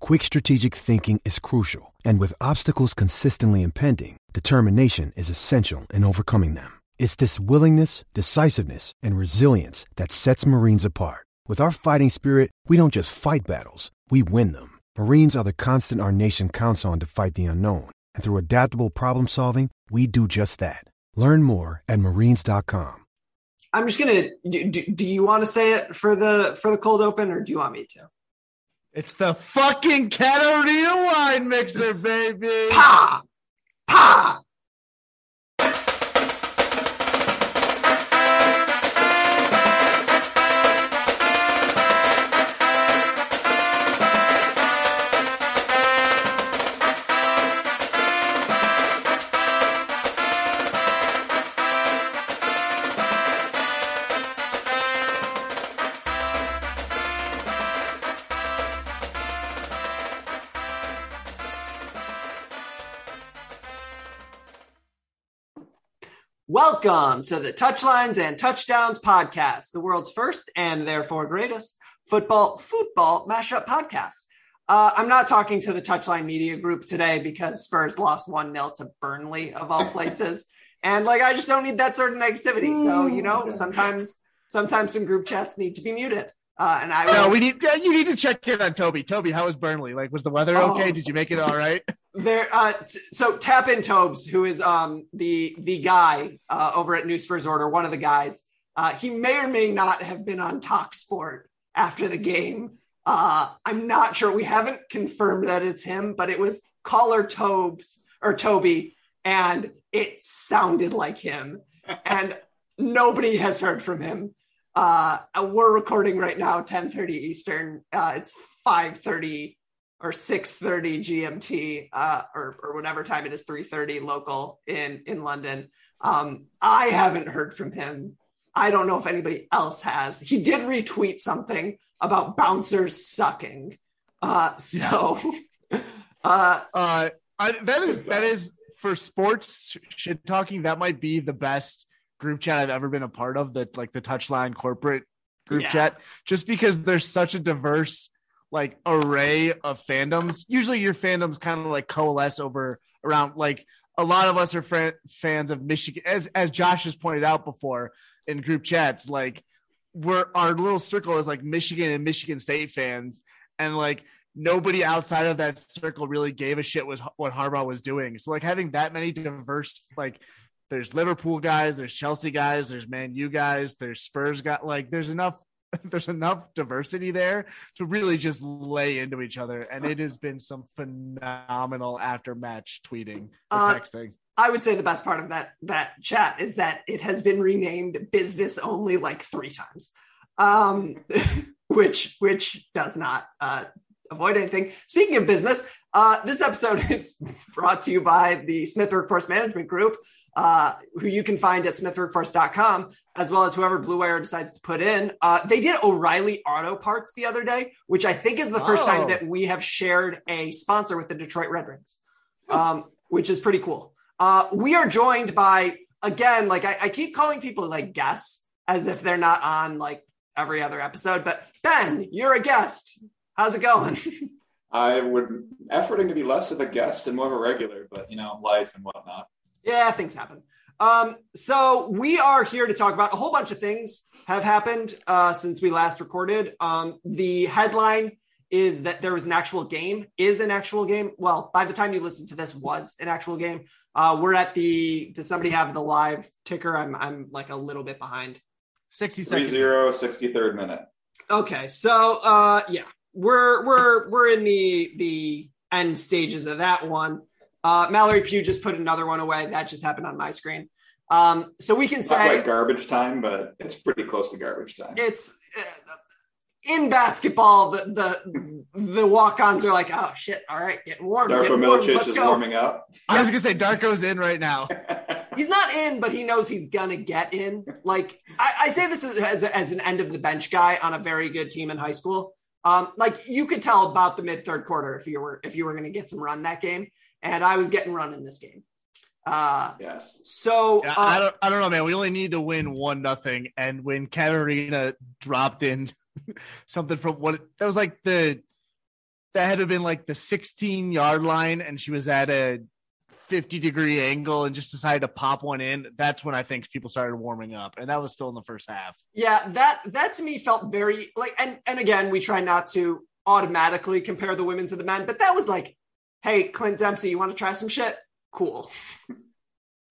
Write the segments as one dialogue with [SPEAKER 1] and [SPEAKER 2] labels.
[SPEAKER 1] quick strategic thinking is crucial. And with obstacles consistently impending, determination is essential in overcoming them. It's this willingness, decisiveness, and resilience that sets Marines apart. With our fighting spirit, we don't just fight battles, we win them. Marines are the constant our nation counts on to fight the unknown. And through adaptable problem solving, we do just that. Learn more at marines.com.
[SPEAKER 2] I'm just gonna. Do, do, do you want to say it for the for the cold open, or do you want me to?
[SPEAKER 3] It's the fucking Catarina wine mixer, baby.
[SPEAKER 2] Pa, pa. Welcome to the Touchlines and Touchdowns podcast, the world's first and therefore greatest football football mashup podcast. Uh, I'm not talking to the Touchline Media Group today because Spurs lost 1 0 to Burnley, of all places. and like, I just don't need that sort of negativity. So, you know, sometimes, sometimes some group chats need to be muted. Uh, and I,
[SPEAKER 3] No, we need you need to check in on Toby. Toby, how was Burnley? Like, was the weather
[SPEAKER 2] Oh.
[SPEAKER 3] okay? Did you make it all right?
[SPEAKER 2] There, uh, t- so tap in Tobes, who is um the the guy uh, over at New Spurs Order, one of the guys. Uh, he may or may not have been on Talk Sport after the game. Uh, I'm not sure. We haven't confirmed that it's him, but it was caller Tobes or Toby, and it sounded like him. And nobody has heard from him. Uh, we're recording right now, 10:30 Eastern. Uh, it's 5:30 or 6:30 GMT uh, or or whatever time it is 3:30 local in in London. Um, I haven't heard from him. I don't know if anybody else has. He did retweet something about bouncers sucking. Uh, so uh,
[SPEAKER 3] Uh, I, that is that is for sports shit talking. That might be the best group chat I've ever been a part of. That like the touchline corporate group
[SPEAKER 2] Yeah.
[SPEAKER 3] chat, just because there's such a diverse like array of fandoms. Usually, your fandoms kind of like coalesce over around like a lot of us are fran- fans of Michigan, as as Josh has pointed out before in group chats. Like we're our little circle is like Michigan and Michigan State fans, and like nobody outside of that circle really gave a shit was what Harbaugh was doing. So like having that many diverse like there's Liverpool guys, there's Chelsea guys, there's Man U guys, there's Spurs guys. Like there's enough there's enough diversity there to really just lay into each other, and it has been some phenomenal after match tweeting
[SPEAKER 2] Uh,
[SPEAKER 3] texting.
[SPEAKER 2] I would say the best part of that that chat is that it has been renamed business only like three times, um, which which does not uh, avoid anything. Speaking of business, uh, this episode is brought to you by the Smith Workforce Management Group, uh, who you can find at smithworkforce.com, as well as whoever Blue Wire decides to put in. Uh, they did O'Reilly Auto Parts the other day, which I think is the first
[SPEAKER 3] Oh.
[SPEAKER 2] time that we have shared a sponsor with the Detroit Red Wings, um, which is pretty cool. Uh, we are joined by, again, like I, I keep calling people like guests as if they're not on like every other episode, but Ben, you're a guest. How's it going?
[SPEAKER 4] I would efforting to be less of a guest and more of a regular, but you know, life and whatnot.
[SPEAKER 2] Yeah, things happen. Um, so we are here to talk about a whole bunch of things have happened uh, since we last recorded. Um, the headline is that there was an actual game, is an actual game. Well, by the time you listen to this, was an actual game. Uh, we're at the. Does somebody have the live ticker? I'm I'm like a little bit behind.
[SPEAKER 3] 60 seconds.
[SPEAKER 4] zero, 63rd minute.
[SPEAKER 2] Okay, so uh, yeah, we're we're we're in the the end stages of that one. Uh, Mallory Pugh just put another one away. That just happened on my screen. Um, so we can
[SPEAKER 4] Not
[SPEAKER 2] say
[SPEAKER 4] quite garbage time, but it's pretty close to garbage time.
[SPEAKER 2] it's uh, in basketball. The the the walk-ons are like, oh shit, all right, getting warm,
[SPEAKER 4] Darko
[SPEAKER 2] getting warm, let's
[SPEAKER 4] is
[SPEAKER 2] go.
[SPEAKER 4] warming up.
[SPEAKER 3] I was gonna say Darko's in right now.
[SPEAKER 2] He's not in, but he knows he's gonna get in. Like I, I say this as, as, as an end of the bench guy on a very good team in high school. Um, like you could tell about the mid third quarter if you were if you were gonna get some run that game, and I was getting run in this game. Uh,
[SPEAKER 4] yes.
[SPEAKER 2] so
[SPEAKER 3] Yeah,
[SPEAKER 2] uh,
[SPEAKER 3] I don't. I don't know, man. We only need to win one nothing, and when Catarina dropped in something from what that was like the that had to have been like the 16 yard line, and she was at a 50 degree angle and just decided to pop one in. That's when I think people started warming up, and that was still in the first half.
[SPEAKER 2] Yeah, that that to me felt very like and and again, we try not to automatically compare the women to the men, but that was like, hey, Clint Dempsey, you want to try some shit? Cool.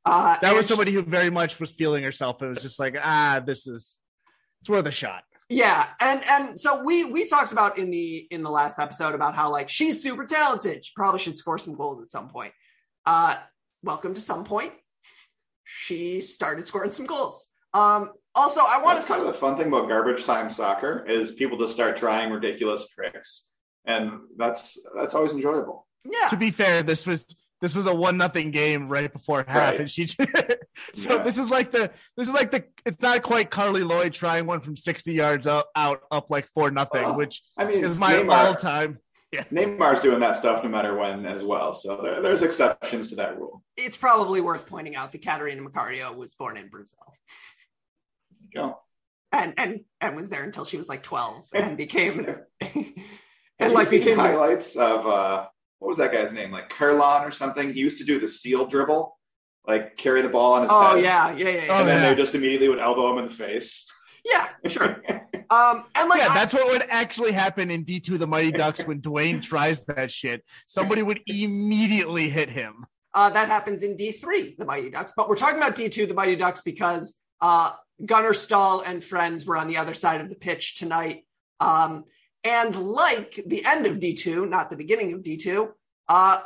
[SPEAKER 2] Uh
[SPEAKER 3] That was
[SPEAKER 2] and-
[SPEAKER 3] somebody who very much was feeling herself. It was just like, ah, this is it's worth a shot.
[SPEAKER 2] Yeah, and and so we we talked about in the in the last episode about how like she's super talented. She probably should score some goals at some point. Uh welcome to some point. She started scoring some goals. Um also I want
[SPEAKER 4] That's
[SPEAKER 2] to
[SPEAKER 4] kind
[SPEAKER 2] talk
[SPEAKER 4] of the fun thing about garbage time soccer is people just start trying ridiculous tricks, and that's that's always enjoyable.
[SPEAKER 2] Yeah.
[SPEAKER 3] to be fair, this was this was a one nothing game right before half,
[SPEAKER 4] Right.
[SPEAKER 3] and she. so
[SPEAKER 4] Yeah.
[SPEAKER 3] this is like the this is like the it's not quite Carli Lloyd trying one from sixty yards up out up like four nothing,
[SPEAKER 4] Well,
[SPEAKER 3] which
[SPEAKER 4] I mean,
[SPEAKER 3] is my
[SPEAKER 4] Neymar,
[SPEAKER 3] all time. Yeah.
[SPEAKER 4] Neymar's doing that stuff no matter when as well. So there, there's exceptions to that rule.
[SPEAKER 2] it's probably worth pointing out that Catarina Macario was born in Brazil.
[SPEAKER 4] Go.
[SPEAKER 2] and and and was there until she was like 12 and
[SPEAKER 4] And-
[SPEAKER 2] became
[SPEAKER 4] Have
[SPEAKER 2] and like became
[SPEAKER 4] highlights of uh, what was that guy's name? Like Kerlon or something. He used to do the seal dribble, like carry the ball on his
[SPEAKER 2] oh
[SPEAKER 4] head.
[SPEAKER 2] yeah yeah yeah yeah,
[SPEAKER 3] Oh,
[SPEAKER 4] and then
[SPEAKER 3] yeah.
[SPEAKER 4] they just immediately would elbow him in the face.
[SPEAKER 2] yeah sure um and like
[SPEAKER 3] yeah,
[SPEAKER 2] I-
[SPEAKER 3] that's what would actually happen in D two the Mighty Ducks when Dwayne tries that shit. Somebody would immediately hit him.
[SPEAKER 2] uh that happens in D3 the Mighty Ducks but we're talking about D2 the Mighty Ducks because uh Gunnar Stahl and friends were on the other side of the pitch tonight um and like the end of D2 not the beginning of D2 uh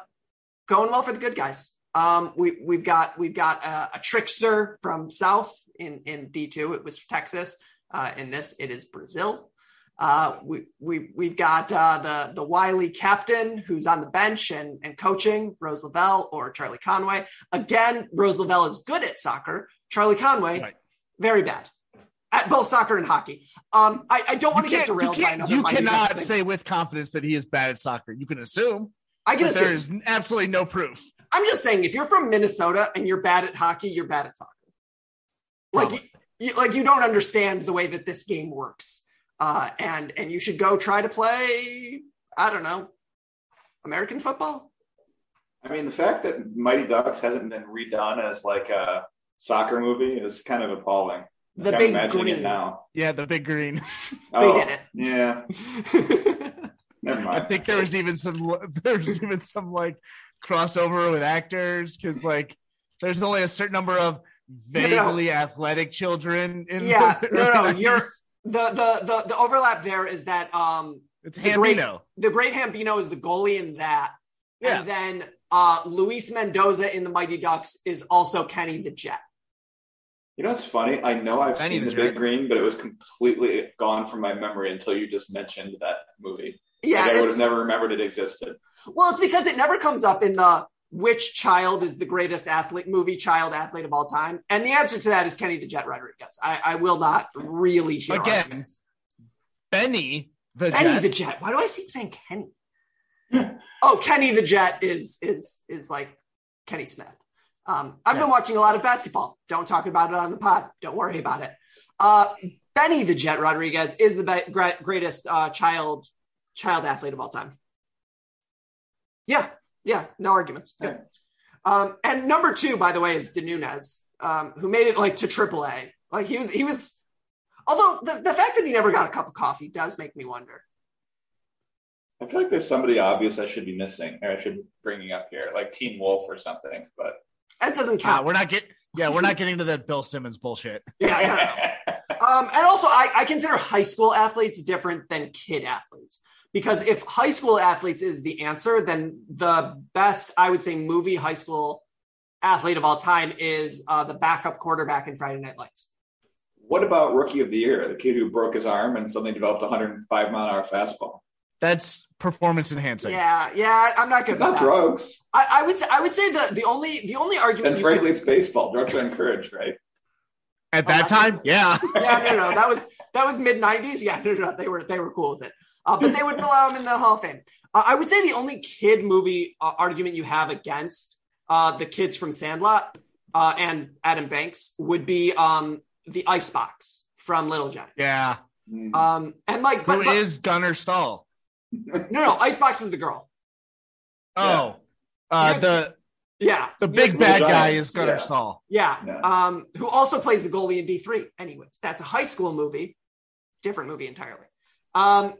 [SPEAKER 2] going well for the good guys um we we've got we've got a, a trickster from south in in D2 it was Texas uh in this it is Brazil uh, we we we've got uh, the the wily captain who's on the bench and and coaching Rose Lavelle or Charlie Conway. Again, Rose Lavelle is good at soccer. Charlie Conway
[SPEAKER 3] Right.
[SPEAKER 2] very bad at both soccer and hockey. Um, I, I don't want to get
[SPEAKER 3] You,
[SPEAKER 2] derailed by another.
[SPEAKER 3] you cannot
[SPEAKER 2] thing.
[SPEAKER 3] say with confidence that he is bad at soccer. You can assume,
[SPEAKER 2] I can assume.
[SPEAKER 3] is absolutely no proof.
[SPEAKER 2] I'm just saying, if you're from Minnesota and you're bad at hockey, you're bad at soccer. Like,
[SPEAKER 3] Probably.
[SPEAKER 2] you, like you don't understand the way that this game works, uh, and and you should go try to play. I don't know, American football.
[SPEAKER 4] I mean, the fact that Mighty Ducks hasn't been redone as like a soccer movie is kind of appalling.
[SPEAKER 2] The big green.
[SPEAKER 4] now.
[SPEAKER 3] Yeah, the big green.
[SPEAKER 2] They
[SPEAKER 4] oh,
[SPEAKER 2] did it.
[SPEAKER 4] Yeah, never mind.
[SPEAKER 3] I think there was even some there was even some like crossover with actors because like there's only a certain number of vaguely athletic children in
[SPEAKER 2] Yeah,
[SPEAKER 3] the
[SPEAKER 2] no, no, you're- the, the the the overlap there is that um
[SPEAKER 3] it's
[SPEAKER 2] the great-
[SPEAKER 3] Hambino.
[SPEAKER 2] the great Hambino is the goalie in that,
[SPEAKER 3] Yeah.
[SPEAKER 2] and then uh Luis Mendoza in the Mighty Ducks is also Kenny the Jet.
[SPEAKER 4] You know it's funny? I know I've
[SPEAKER 3] Benny
[SPEAKER 4] seen
[SPEAKER 3] the
[SPEAKER 4] the Big Green, but it was completely gone from my memory until you just mentioned that movie.
[SPEAKER 2] Yeah,
[SPEAKER 4] like, I would have never remembered it existed.
[SPEAKER 2] Well, it's because it never comes up in the which child is the greatest athlete movie child athlete of all time, and the answer to that is Kenny the Jet Rodriguez. I, I will not really hear
[SPEAKER 3] Again,
[SPEAKER 2] arguments.
[SPEAKER 3] Benny the
[SPEAKER 2] Kenny
[SPEAKER 3] Jet.
[SPEAKER 2] the Jet. Why do I keep saying Kenny? oh, Kenny the Jet is is is like Kenny Smith. Um, I've been watching a lot of basketball. Don't talk about it on the pod. Don't worry about it. Uh, Benny the Jet Rodriguez is the be- gra- greatest uh, child child athlete of all time. Yeah, yeah, no arguments. Good. Um, and number two, by the way, is De Nunez. um, who made it like to AAA. Like he was, he was. Although the, the fact that he never got a cup of coffee does make me wonder.
[SPEAKER 4] I feel like there's somebody obvious I should be missing or I should be bringing up here, like Teen Wolf or something. But
[SPEAKER 2] That doesn't
[SPEAKER 3] Ah,
[SPEAKER 2] count.
[SPEAKER 3] we're not getting. Yeah, we're not getting to that Bill Simmons bullshit.
[SPEAKER 2] yeah, no, no. Um, and also, I, I consider high school athletes different than kid athletes because if high school athletes is the answer, then the best I would say movie high school athlete of all time is uh, the backup quarterback in Friday Night Lights.
[SPEAKER 4] what about Rookie of the Year, the kid who broke his arm and suddenly developed a 105 mile an hour fastball?
[SPEAKER 3] That's performance enhancing.
[SPEAKER 2] Yeah, yeah, I'm not good.
[SPEAKER 4] It's not
[SPEAKER 2] that.
[SPEAKER 4] drugs.
[SPEAKER 2] I, I would say I would say the the only the only argument.
[SPEAKER 4] And frankly,
[SPEAKER 2] could-
[SPEAKER 4] it's baseball. Drugs are encouraged, right?
[SPEAKER 3] At that time, yeah.
[SPEAKER 2] yeah, no, no, that was that was mid '90s. Yeah, no, no, they were they were cool with it, uh, but they would allow him in the Hall of Fame. Uh, I would say the only kid movie uh, argument you have against uh, the kids from Sandlot uh, and Adam Banks would be um, the Icebox from Little Giant.
[SPEAKER 3] Yeah.
[SPEAKER 4] Mm.
[SPEAKER 2] Um, and like, but,
[SPEAKER 3] Who
[SPEAKER 2] but-
[SPEAKER 3] is Gunnar Stahl?
[SPEAKER 2] No, no, Icebox is the girl.
[SPEAKER 3] Oh, uh, the
[SPEAKER 2] Yeah,
[SPEAKER 3] the big
[SPEAKER 2] Yeah,
[SPEAKER 3] bad
[SPEAKER 4] Little
[SPEAKER 3] guy is Gunnar
[SPEAKER 4] yeah.
[SPEAKER 3] Stahl.
[SPEAKER 2] Yeah.
[SPEAKER 4] Yeah.
[SPEAKER 2] Um, who also plays the goalie in D3. Anyways, that's a high school movie, different movie entirely. Um,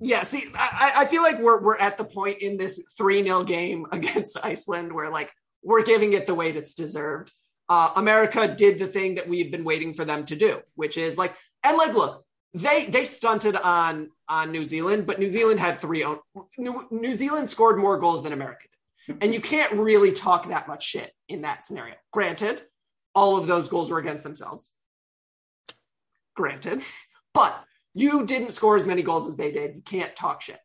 [SPEAKER 2] yeah, see, I, I feel like we're we're at the point in this 3 0 game against Iceland where like we're giving it the weight it's deserved. Uh, America did the thing that we've been waiting for them to do, which is like, and like, look, they they stunted on on New Zealand, but New Zealand had three own. New, New Zealand scored more goals than America did, and you can't really talk that much shit in that scenario. Granted, all of those goals were against themselves. Granted, but you didn't score as many goals as they did. You can't talk shit.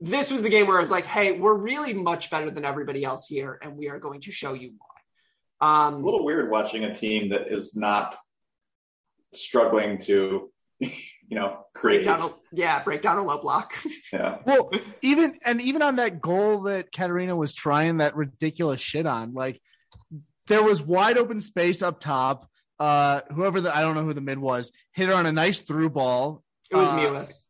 [SPEAKER 2] This was the game where I was like, hey, we're really much better than everybody else here, and we are going to show you why. Um,
[SPEAKER 4] a little weird watching a team that is not struggling to, you know, create.
[SPEAKER 2] down a, yeah, break down a low block.
[SPEAKER 4] Yeah.
[SPEAKER 3] Well, even and even on that goal that Catarina was trying that ridiculous shit on, like there was wide open space up top. Uh, whoever the I don't know who the mid was hit her on a nice through ball.
[SPEAKER 2] It was
[SPEAKER 3] Uh,
[SPEAKER 2] Mewis.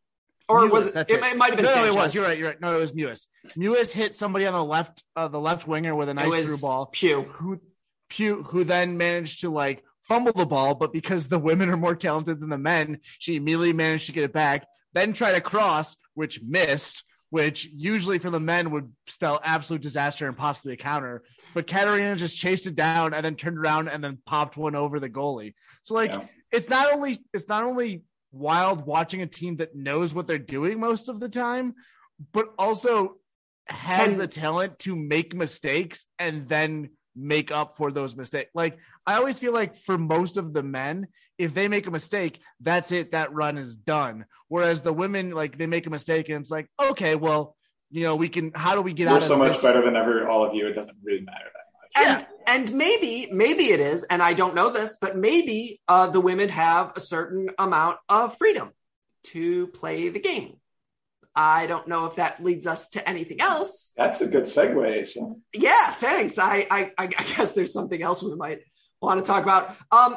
[SPEAKER 2] Or
[SPEAKER 3] Mewis,
[SPEAKER 2] was it? It, it might have been
[SPEAKER 3] No, no,
[SPEAKER 2] Sanchez.
[SPEAKER 3] it was. You're right. You're right. No, it was Mewis. Mewis hit somebody on the left, uh, the left winger with a
[SPEAKER 2] It
[SPEAKER 3] nice
[SPEAKER 2] was
[SPEAKER 3] through ball.
[SPEAKER 2] Pugh.
[SPEAKER 3] Who, Pugh, who then managed to like fumble the ball, but because the women are more talented than the men, she immediately managed to get it back. Then try to cross, which missed, which usually for the men would spell absolute disaster and possibly a counter. But Catarina just chased it down and then turned around and then popped one over the goalie. So like
[SPEAKER 4] Yeah.
[SPEAKER 3] it's not only it's not only wild watching a team that knows what they're doing most of the time, but also has
[SPEAKER 2] Can-
[SPEAKER 3] the talent to make mistakes and then make up for those mistakes. Like I always feel like for most of the men, if they make a mistake, that's it. That run is done. Whereas the women, like they make a mistake and it's like, okay, well, you know, we can. How do we get
[SPEAKER 4] We're
[SPEAKER 3] out
[SPEAKER 4] so
[SPEAKER 3] of
[SPEAKER 4] much
[SPEAKER 3] this?
[SPEAKER 4] better than ever all of you. It doesn't really matter that much.
[SPEAKER 2] And and maybe maybe it is, and I don't know this, but maybe uh, the women have a certain amount of freedom to play the game. I don't know if that leads us to anything else.
[SPEAKER 4] That's a good segue. So
[SPEAKER 2] Yeah, thanks. I I, I guess there's something else we might want to talk about. Um,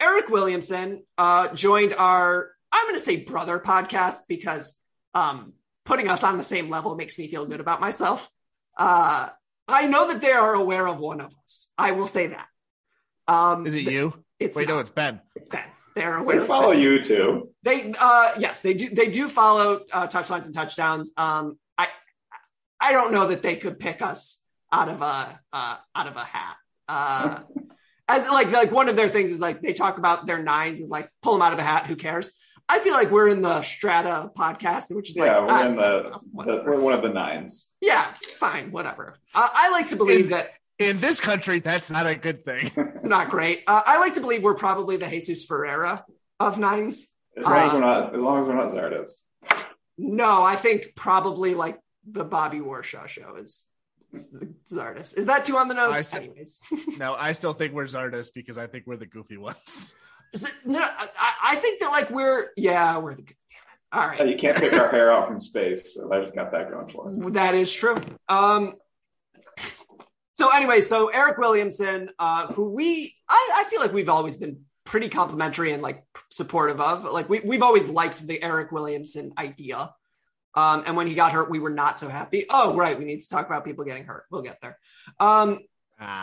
[SPEAKER 2] Eric Williamson uh, joined our I'm going to say brother podcast because um, putting us on the same level makes me feel good about myself. Uh, I know that they are aware of one of us. I will say that. Um,
[SPEAKER 3] Is it
[SPEAKER 2] th-
[SPEAKER 3] you?
[SPEAKER 2] It's
[SPEAKER 3] Wait,
[SPEAKER 2] not.
[SPEAKER 3] no, it's Ben.
[SPEAKER 2] It's Ben. They're aware. of
[SPEAKER 4] follow you too.
[SPEAKER 2] They uh yes, they do they do follow uh, touchlines and touchdowns. Um I I don't know that they could pick us out of a uh out of a hat. Uh as like like one of their things is like they talk about their nines is like pull them out of a hat, who cares? I feel like we're in the strata podcast, which is
[SPEAKER 4] Yeah,
[SPEAKER 2] like
[SPEAKER 4] we're in the, the we're one of the nines.
[SPEAKER 2] yeah, fine, whatever. Uh, I like to believe
[SPEAKER 3] In-
[SPEAKER 2] that
[SPEAKER 3] In this country, that's not a good thing.
[SPEAKER 2] not great. Uh, I like to believe we're probably the Jesus Ferreira of nines.
[SPEAKER 4] As long as
[SPEAKER 2] Uh,
[SPEAKER 4] we're not as long as we're not Zardes.
[SPEAKER 2] No, I think probably like the Bobby Warshaw show is, is the Zardes. Is that too on the nose?
[SPEAKER 3] I see.
[SPEAKER 2] Anyways,
[SPEAKER 3] no, I still think we're Zardes because I think we're the goofy ones.
[SPEAKER 2] Is it- no, I, I think that like we're yeah we're the damn it. All
[SPEAKER 4] Yeah,
[SPEAKER 2] right,
[SPEAKER 4] You can't pick our hair out from space. So I just got that going for us.
[SPEAKER 2] that is true. Um. So anyway, so Eric Williamson, uh, who we I, I feel like we've always been pretty complimentary and like supportive of. Like we we've always liked the Eric Williamson idea. Um, and when he got hurt, we were not so happy. Oh, right, we need to talk about people getting hurt. We'll get there. Um,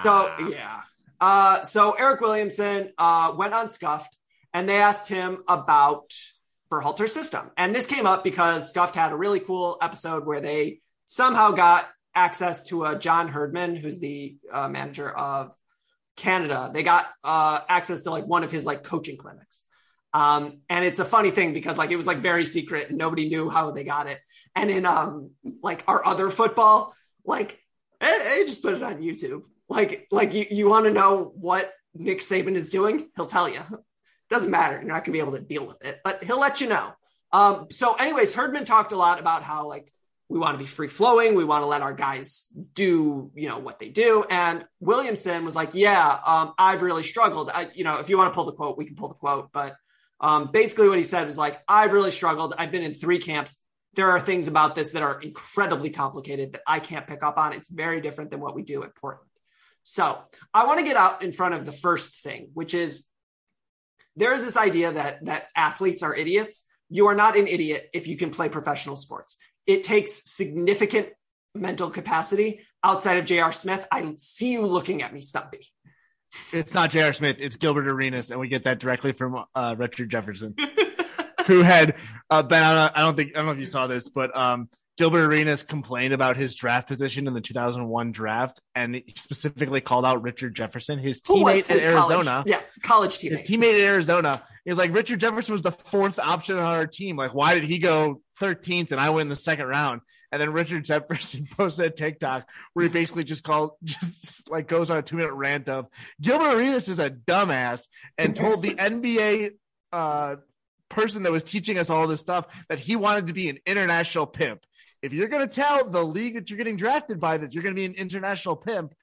[SPEAKER 2] So
[SPEAKER 3] Ah.
[SPEAKER 2] yeah. Uh, so Eric Williamson uh, went on Scuffed, and they asked him about Berhalter's system, and this came up because Scuffed had a really cool episode where they somehow got access to a John Herdman, who's the uh, manager of Canada. They got uh, access to like one of his like coaching clinics. Um, and it's a funny thing because like it was like very secret and nobody knew how they got it. And in um like our other football, like hey, hey just put it on YouTube. Like like you, you want to know what Nick Saban is doing, he'll tell you. Doesn't matter. You're not gonna be able to deal with it, but he'll let you know. Um, so anyways, Herdman talked a lot about how like we want to be free flowing. We want to let our guys do, you know, what they do. And Williamson was like, yeah, um, I've really struggled. I, you know, if you want to pull the quote, we can pull the quote. But um, basically what he said was like, I've really struggled. I've been in three camps. There are things about this that are incredibly complicated that I can't pick up on. It's very different than what we do at Portland. So I want to get out in front of the first thing, which is there is this idea that that athletes are idiots. You are not an idiot if you can play professional sports it takes significant mental capacity outside of J.R. Smith. I see you looking at me, Stumpy.
[SPEAKER 3] It's not J.R. Smith. It's Gilbert Arenas, and we get that directly from uh, Richard Jefferson, who had uh, been on. I don't think I don't know if you saw this, but um, Gilbert Arenas complained about his draft position in the 2001 draft, and specifically called out Richard Jefferson, his teammate at Arizona.
[SPEAKER 2] College, yeah, college teammate.
[SPEAKER 3] His teammate at Arizona. He was like, Richard Jefferson was the fourth option on our team. Like, why did he go 13th and I win the second round? And then Richard Jefferson posted a TikTok where he basically just called, just like goes on a two minute rant of Gilbert Arenas is a dumbass and told the NBA uh, person that was teaching us all this stuff that he wanted to be an international pimp if you're going to tell the league that you're getting drafted by that you're going to be an international pimp,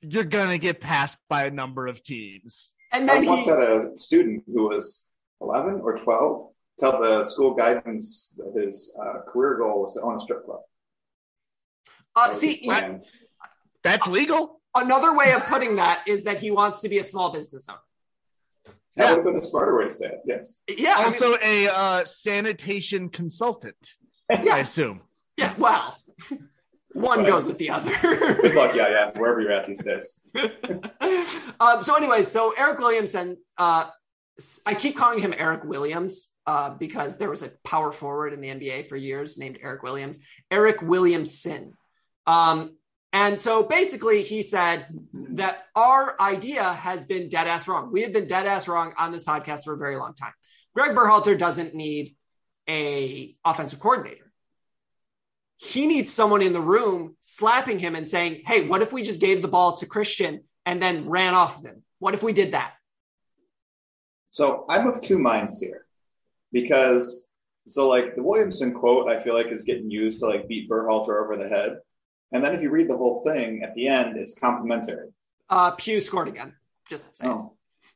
[SPEAKER 3] you're going to get passed by a number of teams.
[SPEAKER 4] And then I once he... had a student who was 11 or 12 tell the school guidance that his uh, career goal was to own a strip club.
[SPEAKER 2] Uh, see,
[SPEAKER 3] that's legal.
[SPEAKER 2] Another way of putting that is that he wants to be a small business owner.
[SPEAKER 4] That yeah. would have been a smarter way to say it. Yes.
[SPEAKER 2] Yeah.
[SPEAKER 3] Also, I mean, a uh, sanitation consultant. Yeah. I assume.
[SPEAKER 2] Yeah, well, one goes with the other.
[SPEAKER 4] Good luck, yeah, yeah, wherever you're at these days.
[SPEAKER 2] um, so, anyway, so Eric Williamson, uh, I keep calling him Eric Williams uh, because there was a power forward in the NBA for years named Eric Williams, Eric Williamson. Um, and so basically, he said that our idea has been dead ass wrong. We have been dead ass wrong on this podcast for a very long time. Greg Berhalter doesn't need a offensive coordinator he needs someone in the room slapping him and saying, Hey, what if we just gave the ball to Christian and then ran off of him? What if we did that?
[SPEAKER 4] So I'm of two minds here because so like the Williamson quote, I feel like is getting used to like beat Berhalter over the head. And then if you read the whole thing at the end, it's complimentary.
[SPEAKER 2] Uh, Pugh scored again. Just saying. Oh,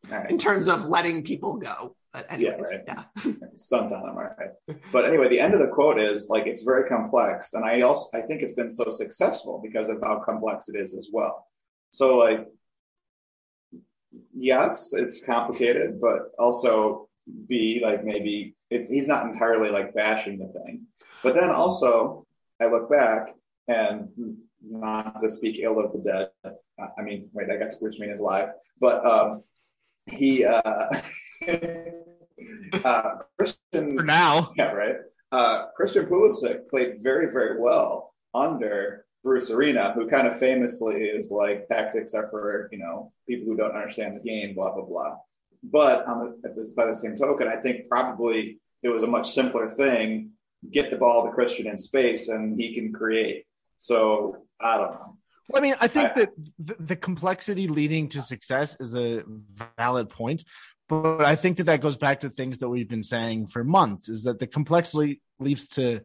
[SPEAKER 2] right. In terms of letting people go. But anyways, yeah, right. yeah.
[SPEAKER 4] stunt on him, right? But anyway, the end of the quote is like it's very complex, and I also I think it's been so successful because of how complex it is as well. So like, yes, it's complicated, but also B like maybe it's he's not entirely like bashing the thing, but then also I look back and not to speak ill of the dead. I mean, wait, I guess which Wayne is alive, but um, he uh, uh, Christian
[SPEAKER 3] for now,
[SPEAKER 4] yeah, right. Uh, Christian Pulisic played very, very well under Bruce Arena, who kind of famously is like tactics are for you know people who don't understand the game, blah blah blah. But on the, by the same token, I think probably it was a much simpler thing: get the ball to Christian in space, and he can create. So I don't know.
[SPEAKER 3] Well, I mean, I think I, that the, the, complexity leading to success is a valid point, but I think that that goes back to things that we've been saying for months: is that the complexity leads to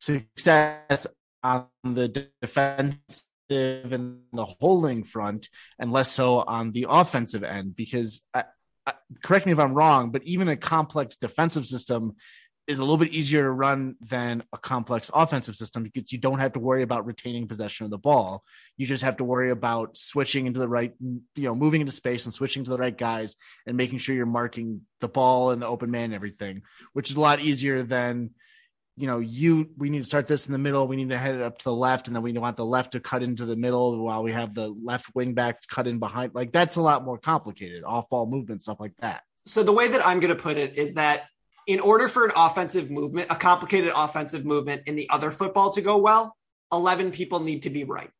[SPEAKER 3] success on the defensive and the holding front, and less so on the offensive end. Because, I, I, correct me if I'm wrong, but even a complex defensive system is a little bit easier to run than a complex offensive system because you don't have to worry about retaining possession of the ball. You just have to worry about switching into the right, you know, moving into space and switching to the right guys and making sure you're marking the ball and the open man and everything, which is a lot easier than you know, you we need to start this in the middle. We need to head it up to the left, and then we want the left to cut into the middle while we have the left wing back cut in behind. Like that's a lot more complicated. Off ball movement, stuff like that.
[SPEAKER 2] So the way that I'm going to put it is that in order for an offensive movement, a complicated offensive movement in the other football to go well, 11 people need to be right.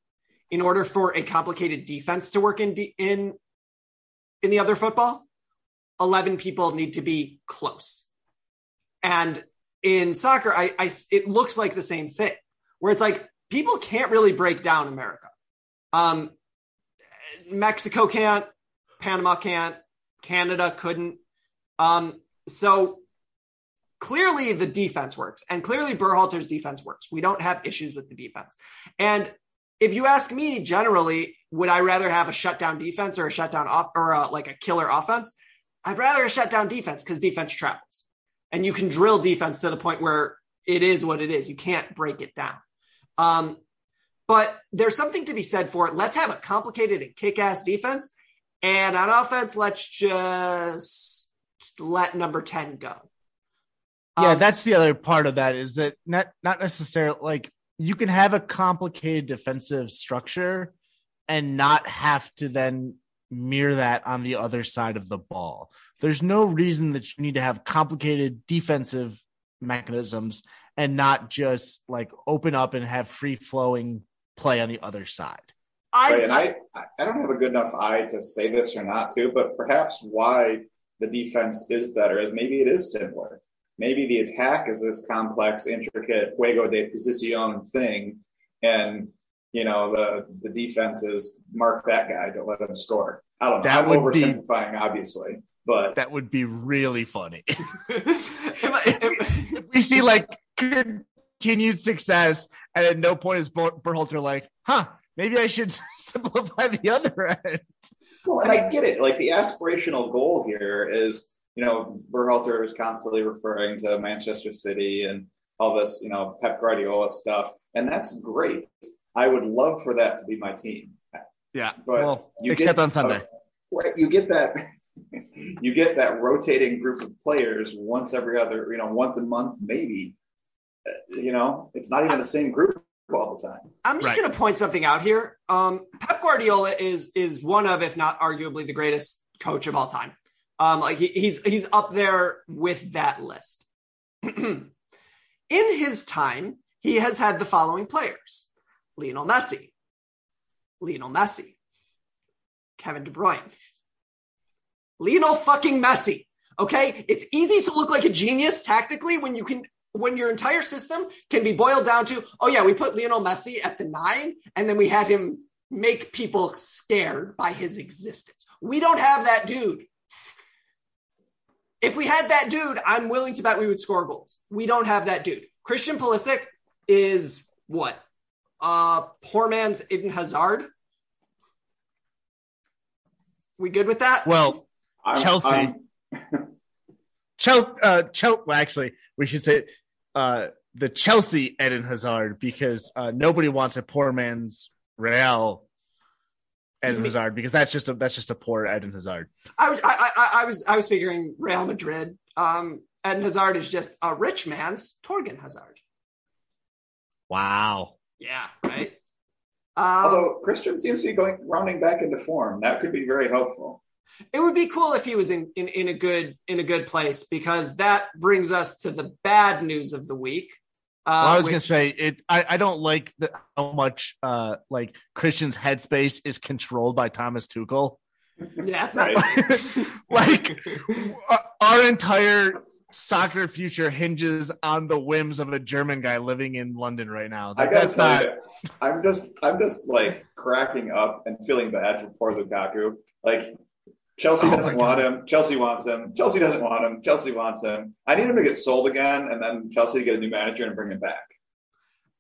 [SPEAKER 2] In order for a complicated defense to work in in in the other football, 11 people need to be close. And in soccer, I, I it looks like the same thing where it's like people can't really break down America. Um, Mexico can't, Panama can't, Canada couldn't. Um, so clearly the defense works and clearly Berhalter's defense works. We don't have issues with the defense. And if you ask me generally, would I rather have a shutdown defense or a shutdown off or a, like a killer offense? I'd rather a shutdown defense because defense travels and you can drill defense to the point where it is what it is. You can't break it down. Um, but there's something to be said for it. Let's have a complicated and kick ass defense. And on offense, let's just let number 10 go.
[SPEAKER 3] Yeah, um, that's the other part of that is that not not necessarily like you can have a complicated defensive structure and not have to then mirror that on the other side of the ball. There's no reason that you need to have complicated defensive mechanisms and not just like open up and have free flowing play on the other side.
[SPEAKER 4] I, right, and I, I don't have a good enough eye to say this or not to, but perhaps why the defense is better is maybe it is simpler. Maybe the attack is this complex, intricate juego de posición thing, and you know the the defense is mark that guy, don't let him score. I don't know. That I'm oversimplifying, be, obviously, but
[SPEAKER 3] that would be really funny. if, if we see like continued success, and at no point is Berhalter like, huh? Maybe I should simplify the other end.
[SPEAKER 4] Well, and I get it. Like the aspirational goal here is, you know, Berhalter is constantly referring to Manchester City and all this, you know, Pep Guardiola stuff, and that's great. I would love for that to be my team.
[SPEAKER 3] Yeah, but well, except on Sunday,
[SPEAKER 4] right? You get that. you get that rotating group of players once every other, you know, once a month, maybe. Uh, you know, it's not even the same group all the time.
[SPEAKER 2] I'm just right. going to point something out here. Um, Pep Guardiola is is one of, if not arguably, the greatest coach of all time. Um, like he, he's he's up there with that list. In his time, he has had the following players: Lionel Messi, Lionel Messi, Kevin De Bruyne, Lionel fucking Messi. Okay, it's easy to look like a genius tactically when you can when your entire system can be boiled down to, oh yeah, we put Lionel Messi at the nine, and then we had him make people scared by his existence. We don't have that dude. If we had that dude, I'm willing to bet we would score goals. We don't have that dude. Christian Pulisic is what? Uh poor man's Eden Hazard. We good with that?
[SPEAKER 3] Well, I'm, Chelsea. I'm... Chelsea, uh, Chelsea. Well, actually, we should say uh, the Chelsea Eden Hazard because uh, nobody wants a poor man's Real Eden Hazard because that's just a that's just a poor Eden Hazard.
[SPEAKER 2] I was I, I, I was I was figuring Real Madrid. Um, Eden Hazard is just a rich man's Thorgan Hazard.
[SPEAKER 3] Wow.
[SPEAKER 2] Yeah. Right.
[SPEAKER 4] Um, Although Christian seems to be going rounding back into form, that could be very helpful.
[SPEAKER 2] It would be cool if he was in, in, in a good in a good place because that brings us to the bad news of the week.
[SPEAKER 3] Uh, well, I was which, gonna say it. I, I don't like the, how much uh, like Christian's headspace is controlled by Thomas Tuchel.
[SPEAKER 2] Yeah, that's
[SPEAKER 3] right. like our entire soccer future hinges on the whims of a German guy living in London right now.
[SPEAKER 4] That, I gotta tell not... you, I'm just I'm just like cracking up and feeling bad for poor Lukaku. Like Chelsea oh doesn't want him. Chelsea wants him. Chelsea doesn't want him. Chelsea wants him. I need him to get sold again, and then Chelsea to get a new manager and bring him back.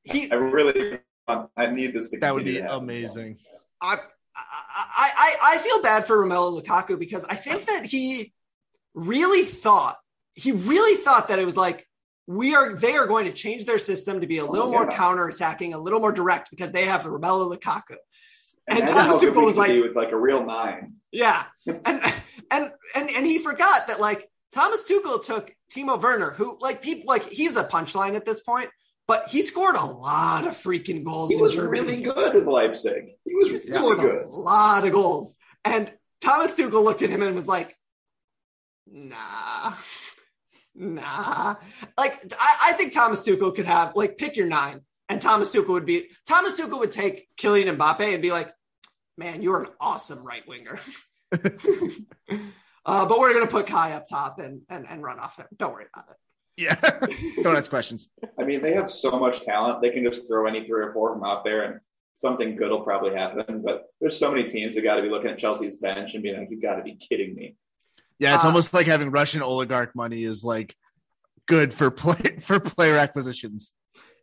[SPEAKER 4] He, I really, want, I need this to.
[SPEAKER 3] That would be amazing.
[SPEAKER 2] I, I, I, I feel bad for Romelu Lukaku because I think that he really thought he really thought that it was like we are they are going to change their system to be a oh, little oh, yeah. more counter attacking, a little more direct because they have Romelu Lukaku.
[SPEAKER 4] And, and Thomas Tuchel was like with like a real nine.
[SPEAKER 2] Yeah. and and and and he forgot that like Thomas Tuchel took Timo Werner, who like people like he's a punchline at this point, but he scored a lot of freaking goals.
[SPEAKER 4] He was
[SPEAKER 2] Germany.
[SPEAKER 4] really good with Leipzig. He was really
[SPEAKER 2] scored
[SPEAKER 4] good.
[SPEAKER 2] a lot of goals. And Thomas Tuchel looked at him and was like, nah, nah. Like, I, I think Thomas Tuchel could have, like, pick your nine. And Thomas Tuchel would be, Thomas Tuchel would take Kylian Mbappe and be like, man, you're an awesome right winger. uh, but we're going to put Kai up top and, and, and run off him. Don't worry about it.
[SPEAKER 3] Yeah. Don't ask questions.
[SPEAKER 4] I mean, they have so much talent. They can just throw any three or four of them out there and something good will probably happen. But there's so many teams that got to be looking at Chelsea's bench and being like, you've got to be kidding me.
[SPEAKER 3] Yeah, it's
[SPEAKER 2] Uh,
[SPEAKER 3] almost like having Russian oligarch money is like good for play for player acquisitions.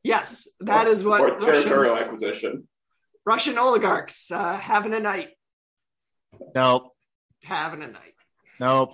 [SPEAKER 2] Yes, that is what
[SPEAKER 4] Or
[SPEAKER 2] Russian,
[SPEAKER 4] territorial acquisition.
[SPEAKER 2] Russian oligarchs uh, having a night.
[SPEAKER 3] Nope.
[SPEAKER 2] Having a night.
[SPEAKER 3] Nope.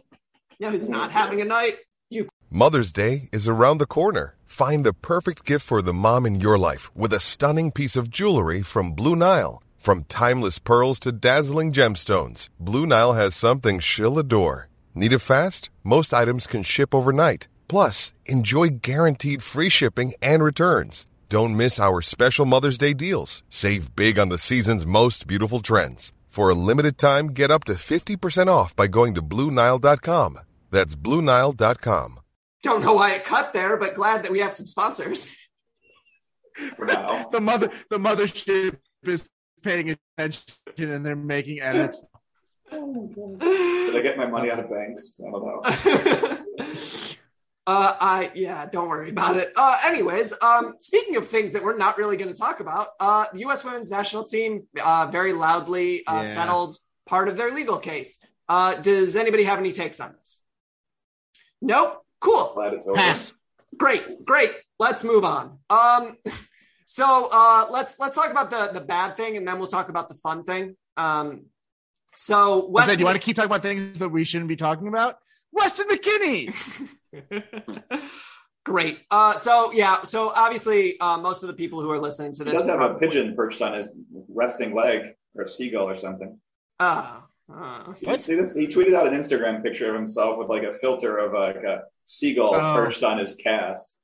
[SPEAKER 2] You know who's not having a night? You.
[SPEAKER 5] Mother's Day is around the corner. Find the perfect gift for the mom in your life with a stunning piece of jewelry from Blue Nile. From timeless pearls to dazzling gemstones, Blue Nile has something she'll adore. Need it fast? Most items can ship overnight. Plus, enjoy guaranteed free shipping and returns. Don't miss our special Mother's Day deals. Save big on the season's most beautiful trends. For a limited time, get up to 50% off by going to BlueNile.com. That's BlueNile.com.
[SPEAKER 2] Don't know why it cut there, but glad that we have some sponsors.
[SPEAKER 4] For.
[SPEAKER 3] The mother the mothership is paying attention and they're making edits.
[SPEAKER 4] Did I get my money out of banks? I don't know.
[SPEAKER 2] Uh, I yeah, don't worry about it. Uh, anyways, um, speaking of things that we're not really going to talk about, uh, the U.S. Women's National Team uh, very loudly uh,
[SPEAKER 3] Yeah.
[SPEAKER 2] settled part of their legal case. Uh, does anybody have any takes on this? Nope. Cool.
[SPEAKER 4] Glad it's over.
[SPEAKER 3] Pass.
[SPEAKER 2] Great, great. Let's move on. Um, so uh, let's let's talk about the the bad thing, and then we'll talk about the fun thing. Um, so
[SPEAKER 3] I
[SPEAKER 2] Weston,
[SPEAKER 3] said, do you want to keep talking about things that we shouldn't be talking about? Weston McKennie.
[SPEAKER 2] Great. Uh, so yeah, so obviously, uh, most of the people who are listening to this
[SPEAKER 4] He
[SPEAKER 2] this
[SPEAKER 4] does have a pigeon perched on his resting leg or a seagull or something.
[SPEAKER 2] Uh, uh,
[SPEAKER 4] you see this? He tweeted out an Instagram picture of himself with like a filter of like a seagull
[SPEAKER 3] Oh.
[SPEAKER 4] perched on his cast.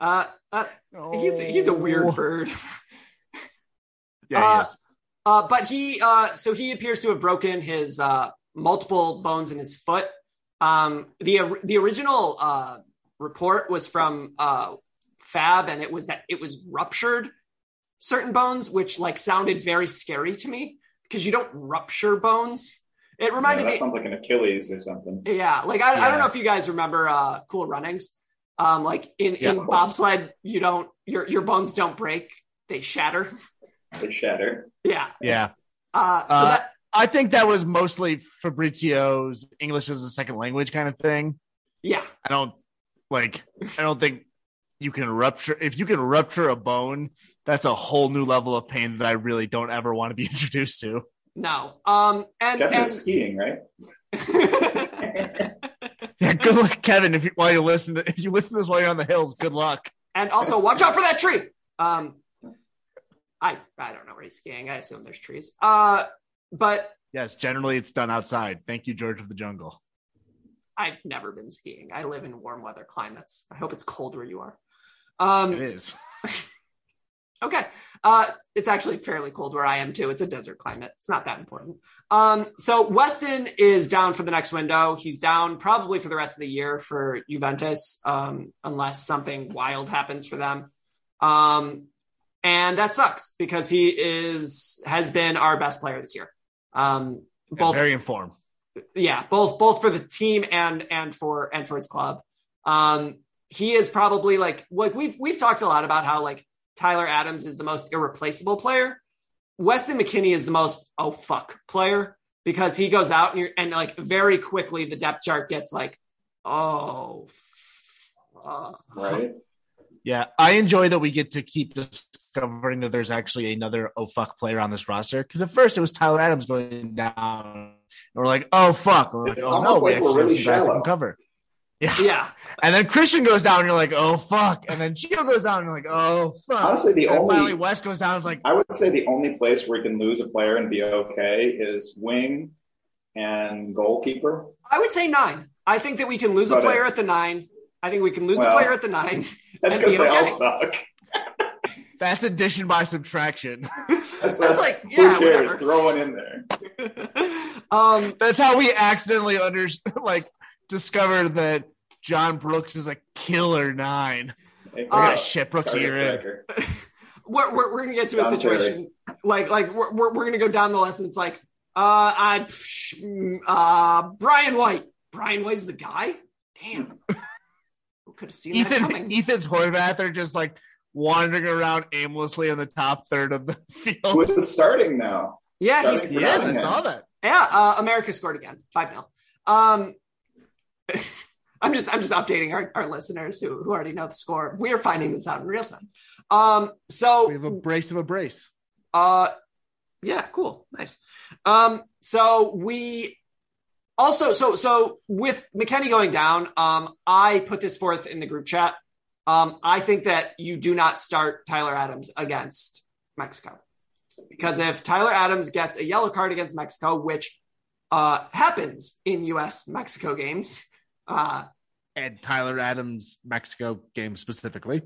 [SPEAKER 2] uh, uh, he's he's a
[SPEAKER 3] Oh.
[SPEAKER 2] weird bird.
[SPEAKER 3] Yeah, he
[SPEAKER 2] Uh,
[SPEAKER 3] is.
[SPEAKER 2] Uh, but he, uh, so he appears to have broken his uh, multiple bones in his foot. Um, the the original uh, report was from uh, Fab, and it was that it was ruptured certain bones, which like sounded very scary to me because you don't rupture bones. It
[SPEAKER 4] Yeah,
[SPEAKER 2] reminded
[SPEAKER 4] that
[SPEAKER 2] me,
[SPEAKER 4] sounds like an Achilles or something.
[SPEAKER 2] yeah, like I, I don't know if you guys remember uh, Cool Runnings. Um, like in in
[SPEAKER 3] Yeah.
[SPEAKER 2] bobsled, you don't your your bones don't break; they shatter.
[SPEAKER 4] They shatter.
[SPEAKER 2] Yeah.
[SPEAKER 3] Yeah.
[SPEAKER 2] Uh, so
[SPEAKER 3] Uh,
[SPEAKER 2] that
[SPEAKER 3] I think that was mostly Fabrizio's English as a second language kind of thing.
[SPEAKER 2] yeah.
[SPEAKER 3] I don't like I don't think you can rupture if you can rupture a bone, that's a whole new level of pain that I really don't ever want to be introduced to.
[SPEAKER 2] No. Um and,
[SPEAKER 4] Kevin
[SPEAKER 2] and
[SPEAKER 4] skiing, right?
[SPEAKER 3] Yeah, good luck, Kevin. If you while you listen to if you listen to this while you're on the hills, good luck.
[SPEAKER 2] and also watch out for that tree. Um I I don't know where he's skiing. I assume there's trees. Uh but
[SPEAKER 3] Yes, generally it's done outside. Thank you, George of the Jungle.
[SPEAKER 2] I've never been skiing. I live in warm weather climates. I hope it's cold where you are. Um
[SPEAKER 3] It is.
[SPEAKER 2] Okay. Uh, it's actually fairly cold where I am too. It's a desert climate. It's not that important. Um, so Weston is down for the next window. He's down probably for the rest of the year for Juventus, um, unless something wild happens for them. Um, and that sucks because he is has been our best player this year. Um,
[SPEAKER 3] And
[SPEAKER 2] both
[SPEAKER 3] very informed.
[SPEAKER 2] yeah, both both for the team and and for and for his club. Um, he is probably like like we've we've talked a lot about how like Tyler Adams is the most irreplaceable player. Weston McKennie is the most oh fuck player because he goes out and you're and like very quickly the depth chart gets like oh fuck.
[SPEAKER 4] Right.
[SPEAKER 3] Yeah, I enjoy that we get to keep discovering that there's actually another oh fuck player on this roster. Because at first it was Tyler Adams going down, and we're like, oh fuck, we're like,
[SPEAKER 4] It's
[SPEAKER 3] oh
[SPEAKER 4] almost
[SPEAKER 3] no, we
[SPEAKER 4] like we're
[SPEAKER 3] actually have
[SPEAKER 4] really
[SPEAKER 3] some guys that
[SPEAKER 4] shallow.
[SPEAKER 3] can cover. Yeah.
[SPEAKER 2] yeah
[SPEAKER 3] and then Christian goes down, and you're like, oh fuck, and then Gio goes down, and you're like, oh fuck.
[SPEAKER 4] Honestly, the
[SPEAKER 3] and
[SPEAKER 4] only-
[SPEAKER 3] finally West goes down, it's like,
[SPEAKER 4] I would say the only place where you can lose a player and be okay is wing and goalkeeper.
[SPEAKER 2] I would say nine I think that we can lose a
[SPEAKER 4] But,
[SPEAKER 2] player at the nine. I think we can lose
[SPEAKER 4] Well,
[SPEAKER 2] a player at the nine.
[SPEAKER 4] That's
[SPEAKER 2] and
[SPEAKER 4] because
[SPEAKER 2] be
[SPEAKER 4] they all
[SPEAKER 2] okay.
[SPEAKER 4] suck.
[SPEAKER 3] That's addition by subtraction.
[SPEAKER 4] That's,
[SPEAKER 2] That's like, yeah,
[SPEAKER 4] who cares?
[SPEAKER 2] whatever.
[SPEAKER 4] Throw one in there.
[SPEAKER 2] Um,
[SPEAKER 3] That's how we accidentally under like discovered that John Brooks is a killer nine.
[SPEAKER 4] Hey,
[SPEAKER 2] Uh,
[SPEAKER 3] shit. Brooks, you're in.
[SPEAKER 2] we're, we're, we're gonna get to a
[SPEAKER 4] John
[SPEAKER 2] situation like like we're, we're, we're gonna go down the list and it's like uh I mm, uh Brian White. Brian White's the guy. Damn, who could have seen that
[SPEAKER 3] Ethan
[SPEAKER 2] coming?
[SPEAKER 3] Ethan's Horvath are just like wandering around aimlessly in the top third of the field.
[SPEAKER 4] With the starting now?
[SPEAKER 2] Yeah, he's
[SPEAKER 4] Starting for
[SPEAKER 3] Yes, I saw that.
[SPEAKER 2] yeah. Uh, America scored again, five 0 Um, I'm just I'm just updating our, our listeners who who already know the score. We're finding this out in real time. Um, so
[SPEAKER 3] We have a brace of a brace.
[SPEAKER 2] Uh, yeah, cool, nice. Um, so we also so so with McKennie going down, um, I put this forth in the group chat. Um, I think that you do not start Tyler Adams against Mexico because if Tyler Adams gets a yellow card against Mexico, which uh, happens in U.S. Mexico games, uh,
[SPEAKER 3] And Tyler Adams Mexico game specifically.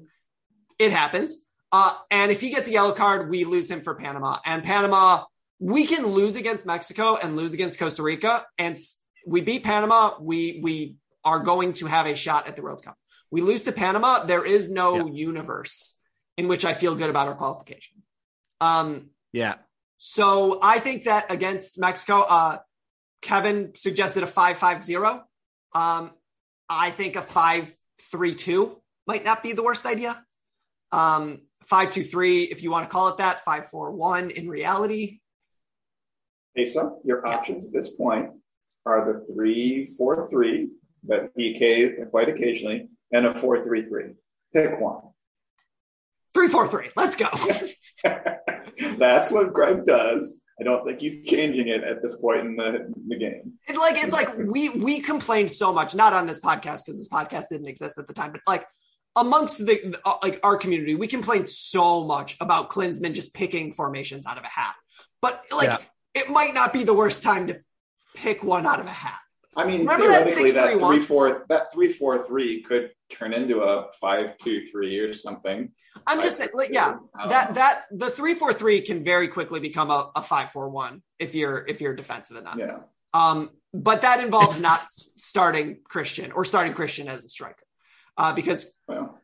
[SPEAKER 2] It happens. Uh, and if he gets a yellow card, we lose him for Panama. And Panama, we can lose against Mexico and lose against Costa Rica. And we beat Panama. We we are going to have a shot at the World Cup. We lose to Panama. There is no universe in which I feel good about our qualification. Um,
[SPEAKER 3] Yeah.
[SPEAKER 2] so I think that against Mexico, uh, Kevin suggested a 5-5-0. Um, I think a 5-3-2 might not be the worst idea. Um, 5-2-3, if you want to call it that, 5-4-1 in reality.
[SPEAKER 4] Hey, so your options at this point are the three four three that he ca- quite occasionally, and a four three three. Pick one.
[SPEAKER 2] 3-4-3, let's go.
[SPEAKER 4] That's what Greg does. I don't think he's changing it at this point in the, the game.
[SPEAKER 2] It, like it's like we we complained so much, not on this podcast because this podcast didn't exist at the time, but like amongst the uh, like our community, we complained so much about Klinsmann just picking formations out of a hat. But like
[SPEAKER 3] Yeah.
[SPEAKER 2] it might not be the worst time to pick one out of a hat.
[SPEAKER 4] I mean,
[SPEAKER 2] Remember
[SPEAKER 4] theoretically, that
[SPEAKER 2] 6-3-1?
[SPEAKER 4] three four that three four three could turn into a five two three or something.
[SPEAKER 2] I'm just saying, like, yeah, that
[SPEAKER 4] know.
[SPEAKER 2] that the three four three can very quickly become a, a five four one if you're if you're defensive enough.
[SPEAKER 4] Yeah.
[SPEAKER 2] Um, but that involves not starting Christian or starting Christian as a striker, uh, because
[SPEAKER 4] Well,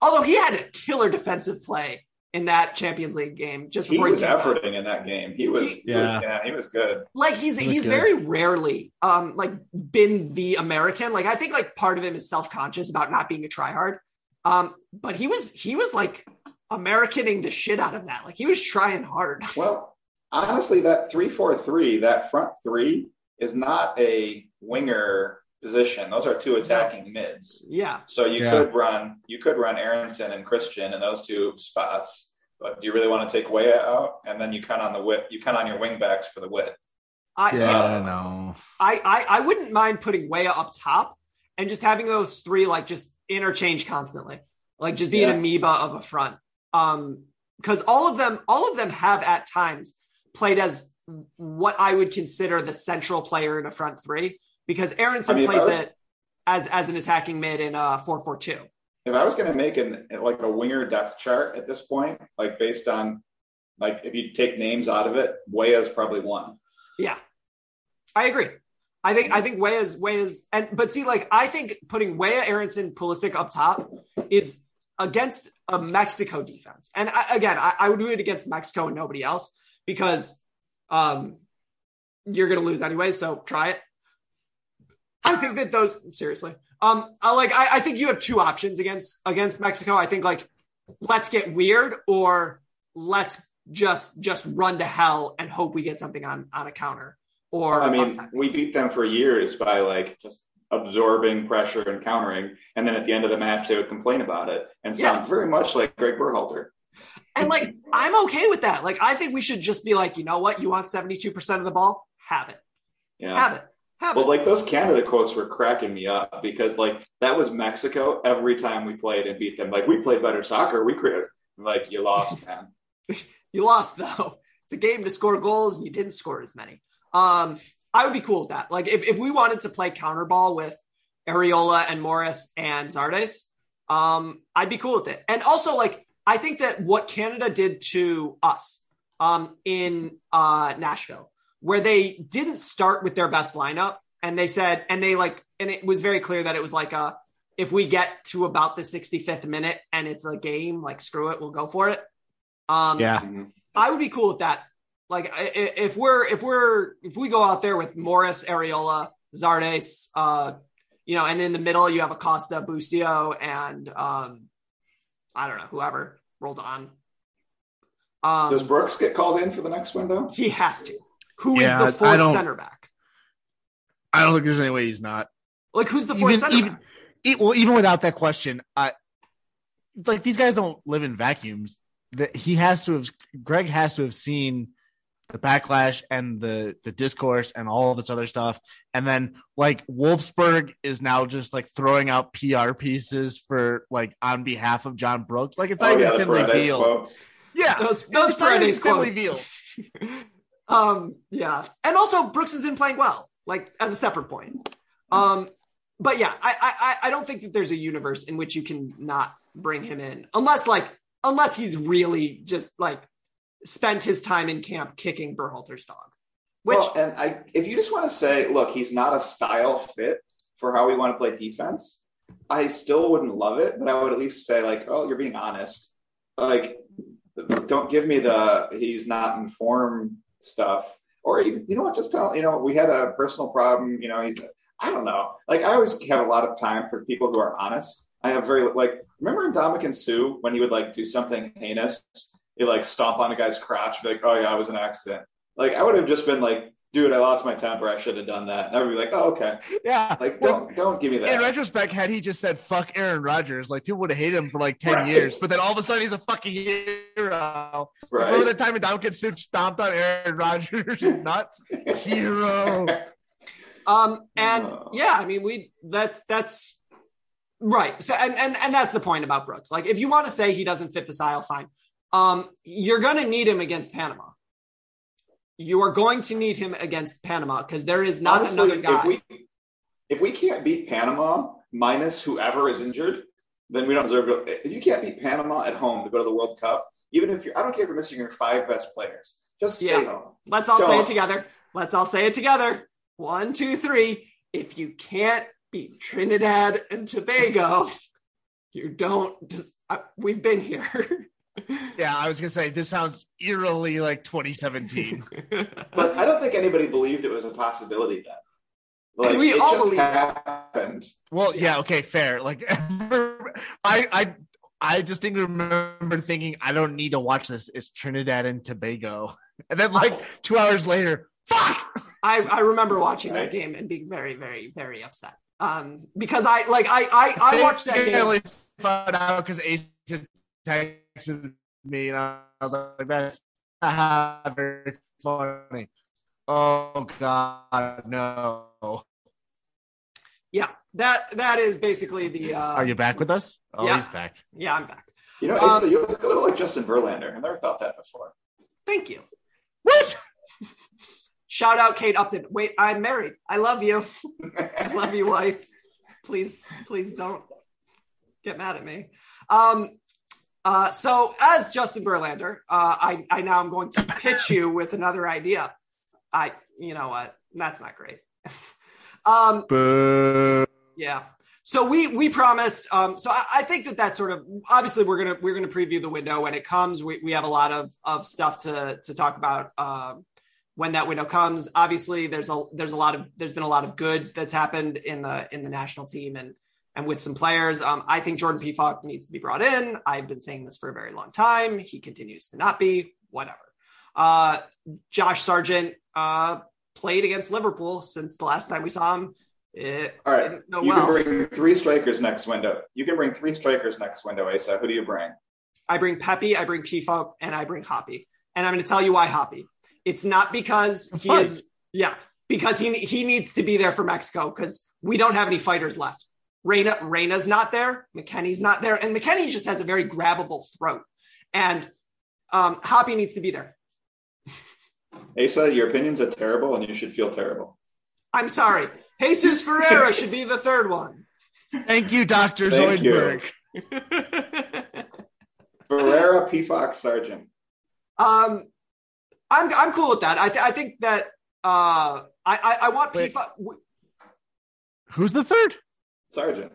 [SPEAKER 2] although he had a killer defensive play in that Champions League game just
[SPEAKER 4] he
[SPEAKER 2] before
[SPEAKER 4] was
[SPEAKER 2] came out.
[SPEAKER 4] efforting in that game. He was,
[SPEAKER 2] He-
[SPEAKER 3] Yeah.
[SPEAKER 4] yeah, he was good.
[SPEAKER 2] like he's
[SPEAKER 3] He
[SPEAKER 2] he's
[SPEAKER 3] good.
[SPEAKER 2] very rarely um like been the American. Like I think like part of him is self conscious about not being a tryhard. Um, but he was he was like Americaning the shit out of that. Like he was trying hard.
[SPEAKER 4] Well, honestly, that three four three, that front three, is not a winger position. Those are two attacking mids.
[SPEAKER 2] Yeah.
[SPEAKER 4] So you
[SPEAKER 3] Yeah.
[SPEAKER 4] could run you could run Aaronson and Christian in those two spots. But do you really want to take Weah out? And then you count on the width you count on your wing backs for the width.
[SPEAKER 2] I see,
[SPEAKER 3] Yeah, no.
[SPEAKER 2] I, I I wouldn't mind putting Weah up top and just having those three like just interchange constantly, like just be
[SPEAKER 4] Yeah.
[SPEAKER 2] an amoeba of a front. Um, because all of them, all of them have at times played as what I would consider the central player in a front three. Because Aaronson
[SPEAKER 4] I mean,
[SPEAKER 2] plays
[SPEAKER 4] was-
[SPEAKER 2] it as as an attacking mid in a four four two.
[SPEAKER 4] If I was gonna make an like a winger depth chart at this point, like based on like if you take names out of it, Weah is probably one.
[SPEAKER 2] Yeah, I agree. I think I think Weah's Weah's and but see, like I think putting Weah, Aaronson, Pulisic up top is against a Mexico defense. And I, again, I, I would do it against Mexico and nobody else because um you're gonna lose anyway. So try it. I think that those seriously. Um, I like I, I think you have two options against against Mexico. I think like let's get weird or let's just just run to hell and hope we get something on on a counter or
[SPEAKER 4] I mean,
[SPEAKER 2] upside.
[SPEAKER 4] we beat them for years by like just absorbing pressure and countering, and then at the end of the match they would complain about it and sound
[SPEAKER 2] Yeah.
[SPEAKER 4] very much like Greg Berhalter.
[SPEAKER 2] And like, I'm okay with that. Like, I think we should just be like, you know what? You want 72% of the ball? Have it.
[SPEAKER 4] Yeah.
[SPEAKER 2] Have it. Have
[SPEAKER 4] Well,
[SPEAKER 2] it.
[SPEAKER 4] like those Canada quotes were cracking me up because like that was Mexico every time we played and beat them. Like we played better soccer. We created like you lost, man.
[SPEAKER 2] You lost though. It's a game to score goals and you didn't score as many. Um, I would be cool with that. Like if, if we wanted to play counter ball with Arriola and Morris and Zardes, um, I'd be cool with it. And also, like, I think that what Canada did to us um, in uh, Nashville, where they didn't start with their best lineup, and they said, and they like, and it was very clear that it was like a, if we get to about the 65th minute and it's a game, like screw it, we'll go for it. Um,
[SPEAKER 3] Yeah.
[SPEAKER 2] I would be cool with that. Like i- i- if we're if we're if we go out there with Morris, Arriola, Zardes, uh, you know, and in the middle you have Acosta, Busio, and um, I don't know whoever rolled on. Um,
[SPEAKER 4] Does Brooks get called in for the next window?
[SPEAKER 2] he has to. Who is
[SPEAKER 3] Yeah,
[SPEAKER 2] the
[SPEAKER 3] I
[SPEAKER 2] fourth center back?
[SPEAKER 3] I don't think there's any way he's not.
[SPEAKER 2] Like who's the fourth
[SPEAKER 3] Even,
[SPEAKER 2] center
[SPEAKER 3] even,
[SPEAKER 2] back?
[SPEAKER 3] e- well, even without that question, I like these guys don't live in vacuums. That he has to have, Greg has to have seen the backlash and the the discourse and all of this other stuff, and then like Wolfsburg is now just like throwing out PR pieces for like on behalf of John Brooks. Like it's not
[SPEAKER 4] Oh,
[SPEAKER 3] even
[SPEAKER 4] yeah, the
[SPEAKER 3] Finley Beal. Yeah,
[SPEAKER 2] Those those
[SPEAKER 3] it's not even
[SPEAKER 2] Paredes
[SPEAKER 3] Finley
[SPEAKER 2] quotes.
[SPEAKER 3] Beal.
[SPEAKER 2] um, yeah, and also Brooks has been playing well, like as a separate point. Um, but yeah, I, I I- don't think that there's a universe in which you can not bring him in, unless like unless he's really just like spent his time in camp kicking Berhalter's dog. Which
[SPEAKER 4] well, and I, if you just want to say, look, he's not a style fit for how we want to play defense, I still wouldn't love it, but I would at least say, like, oh, you're being honest. Like, don't give me the he's not informed stuff, or even, you know what? Just tell, you know, we had a personal problem. You know, he's, I don't know. Like, I always have a lot of time for people who are honest. I have very like, remember in Ndamukong Suh when he would like do something heinous, he like stomp on a guy's crotch, be like, oh yeah, it was an accident. Like I would have just been like, dude, I lost my temper. I should have done that. And I would be like, oh, okay.
[SPEAKER 3] Yeah.
[SPEAKER 4] Like, don't don't give me that.
[SPEAKER 3] In retrospect, had he just said "fuck Aaron Rodgers," like people would have hated him for like ten
[SPEAKER 4] Right.
[SPEAKER 3] years, but then all of a sudden he's a fucking hero.
[SPEAKER 4] Right.
[SPEAKER 3] Remember the time when Ndamukong Suh stomped on Aaron Rodgers? He's nuts. Hero.
[SPEAKER 2] Um, and
[SPEAKER 4] No.
[SPEAKER 2] yeah, I mean, we that's that's right. So, and and and that's the point about Brooks. Like, if you want to say he doesn't fit the style, fine. Um, you're going to need him against Panama. You are going to need him against Panama because there is not
[SPEAKER 4] Honestly,
[SPEAKER 2] another guy.
[SPEAKER 4] if we if we can't beat Panama minus whoever is injured, then we don't deserve to go. If you can't beat Panama at home to go to the World Cup, even if you're, I don't care if you're missing your five best players, just stay
[SPEAKER 2] Yeah.
[SPEAKER 4] home.
[SPEAKER 2] Let's all say it together. Let's all say it together. One, two, three. If you can't beat Trinidad and Tobago, you don't. Just, uh, we've been here.
[SPEAKER 3] Yeah, I was gonna say this sounds eerily like 2017.
[SPEAKER 4] But I don't think anybody believed it was a possibility then. Like
[SPEAKER 2] And we
[SPEAKER 4] it
[SPEAKER 2] all
[SPEAKER 4] just
[SPEAKER 2] believe it.
[SPEAKER 4] happened.
[SPEAKER 3] well, yeah, okay, fair. Like, I, I, I distinctly remember thinking, I don't need to watch this. It's Trinidad and Tobago, and then like two hours later, fuck.
[SPEAKER 2] I, I remember watching that game and being very, very, very upset. Um, because I like I I, I watched that
[SPEAKER 3] I
[SPEAKER 2] game.
[SPEAKER 3] only found out because Ace had texted me, and I was like, "That's haha, very funny." Oh God, no!
[SPEAKER 2] Yeah, that that is basically the. Uh,
[SPEAKER 3] Are you back with us? Oh,
[SPEAKER 2] yeah.
[SPEAKER 3] he's back.
[SPEAKER 2] Yeah, I'm back.
[SPEAKER 4] You know,
[SPEAKER 2] Um,
[SPEAKER 4] Asa, you look a little like Justin Verlander. I never thought that before.
[SPEAKER 2] Thank you.
[SPEAKER 3] What?
[SPEAKER 2] Shout out Kate Upton. Wait, I'm married. I love you. I love you, wife. Please, please don't get mad at me. Um, uh, so as Justin Verlander, uh, I, I now am going to pitch you with another idea. I, you know what? That's not great. um,
[SPEAKER 3] Boo.
[SPEAKER 2] yeah. So we we promised. Um, so I, I think that that sort of obviously we're gonna we're gonna preview the window when it comes. We we have a lot of of stuff to to talk about um, when that window comes. Obviously, there's a there's a lot of there's been a lot of good that's happened in the in the national team and and with some players. Um, I think Jordan Pefok needs to be brought in. I've been saying this for a very long time. He continues to not be. Whatever. Uh, Josh Sargent uh, played against Liverpool since the last time we saw him. It
[SPEAKER 4] All right, you
[SPEAKER 2] well.
[SPEAKER 4] can bring three strikers next window. You can bring three strikers next window, Asa. Who do you bring?
[SPEAKER 2] I bring Pepe, I bring Chifo, and I bring Hoppy. And I'm going to tell you why Hoppy. It's not because he is, yeah, because he he needs to be there for Mexico because we don't have any fighters left. Reina Reina's not there, McKennie's not there, and McKennie just has a very grabbable throat. And um, Hoppy needs to be there.
[SPEAKER 4] Asa, your opinions are terrible, and you should feel terrible.
[SPEAKER 2] I'm sorry. Jesus Ferreira should be the third one.
[SPEAKER 3] Thank you, Doctor
[SPEAKER 4] Thank you.
[SPEAKER 3] Zoidberg.
[SPEAKER 4] Ferreira, Pefok, Sargent.
[SPEAKER 2] Um, I'm I'm cool with that. I th- I think that uh, I I, I want
[SPEAKER 3] Wait.
[SPEAKER 2] PFA.
[SPEAKER 3] Who's the third?
[SPEAKER 4] Sargent.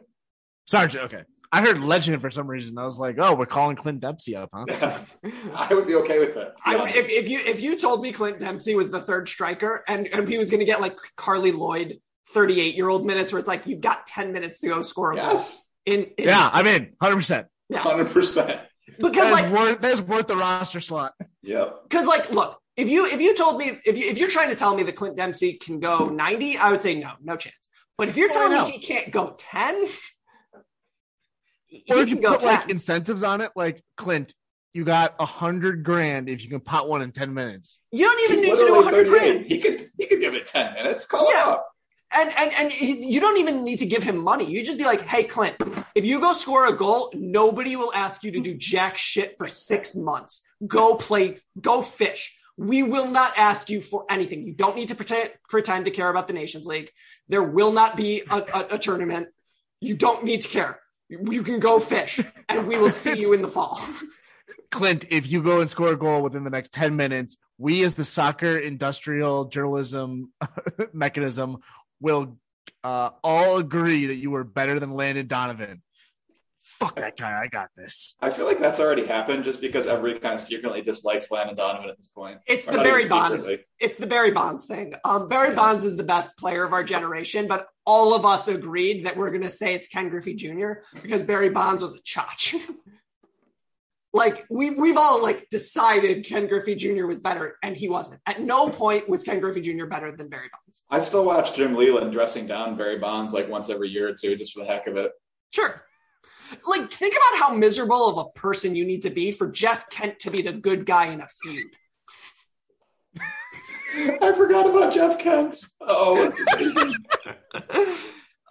[SPEAKER 3] Sergeant. Okay. I heard legend for some reason. I was like, oh, we're calling Clint Dempsey up, huh?
[SPEAKER 4] I would be okay with that.
[SPEAKER 2] I would, if, if you if you told me Clint Dempsey was the third striker and, and he was going to get like Carli Lloyd 38 year old minutes where it's like you've got 10 minutes to go score a goal
[SPEAKER 4] yes,
[SPEAKER 2] in, in
[SPEAKER 3] Yeah, I'm in 100%. Yeah.
[SPEAKER 4] hundred percent.
[SPEAKER 2] because
[SPEAKER 3] That's
[SPEAKER 2] like
[SPEAKER 3] worth, that's worth the roster slot.
[SPEAKER 4] Yeah.
[SPEAKER 2] because like look if you if you told me if you if you're trying to tell me that Clint Dempsey can go 90 I would say no no chance but if you're
[SPEAKER 3] Oh,
[SPEAKER 2] telling me he can't go 10
[SPEAKER 3] Or if you
[SPEAKER 2] can go
[SPEAKER 3] put
[SPEAKER 2] 10
[SPEAKER 3] like incentives on it, like Clint, you got a hundred grand if you can pot one in 10 minutes.
[SPEAKER 2] you don't even
[SPEAKER 4] He's
[SPEAKER 2] need to do
[SPEAKER 4] literally
[SPEAKER 2] 100 grand
[SPEAKER 4] He could he could give it ten minutes. Call
[SPEAKER 2] Yeah.
[SPEAKER 4] it up.
[SPEAKER 2] And and and you don't even need to give him money. You just be like, "Hey, Clint, if you go score a goal, nobody will ask you to do jack shit for six months. Go play, go fish. We will not ask you for anything. You don't need to pretend pretend to care about the Nations League. There will not be a, a, a tournament. You don't need to care. You can go fish, and we will see you in the fall.
[SPEAKER 3] Clint, if you go and score a goal within the next 10 minutes, we as the soccer industrial journalism mechanism will uh, all agree that you were better than Landon Donovan. Fuck that guy. I got this.
[SPEAKER 4] I feel like that's already happened just because everybody kind of secretly dislikes Landon Donovan at this point.
[SPEAKER 2] It's
[SPEAKER 4] Or
[SPEAKER 2] the Barry Bonds.
[SPEAKER 4] secretly.
[SPEAKER 2] It's the Barry Bonds thing. Um, Barry Bonds is the best player of our generation, but all of us agreed that we're going to say it's Ken Griffey Jr. because Barry Bonds was a chotch. like we we've all like decided Ken Griffey Jr. was better, and he wasn't. At no point was Ken Griffey Jr. better than Barry Bonds.
[SPEAKER 4] I still watch Jim Leyland dressing down Barry Bonds like once every year or two just for the heck of it.
[SPEAKER 2] Sure. Like, think about how miserable of a person you need to be for Jeff Kent to be the good guy in a feud.
[SPEAKER 4] I forgot about Jeff Kent. Oh, it's amazing.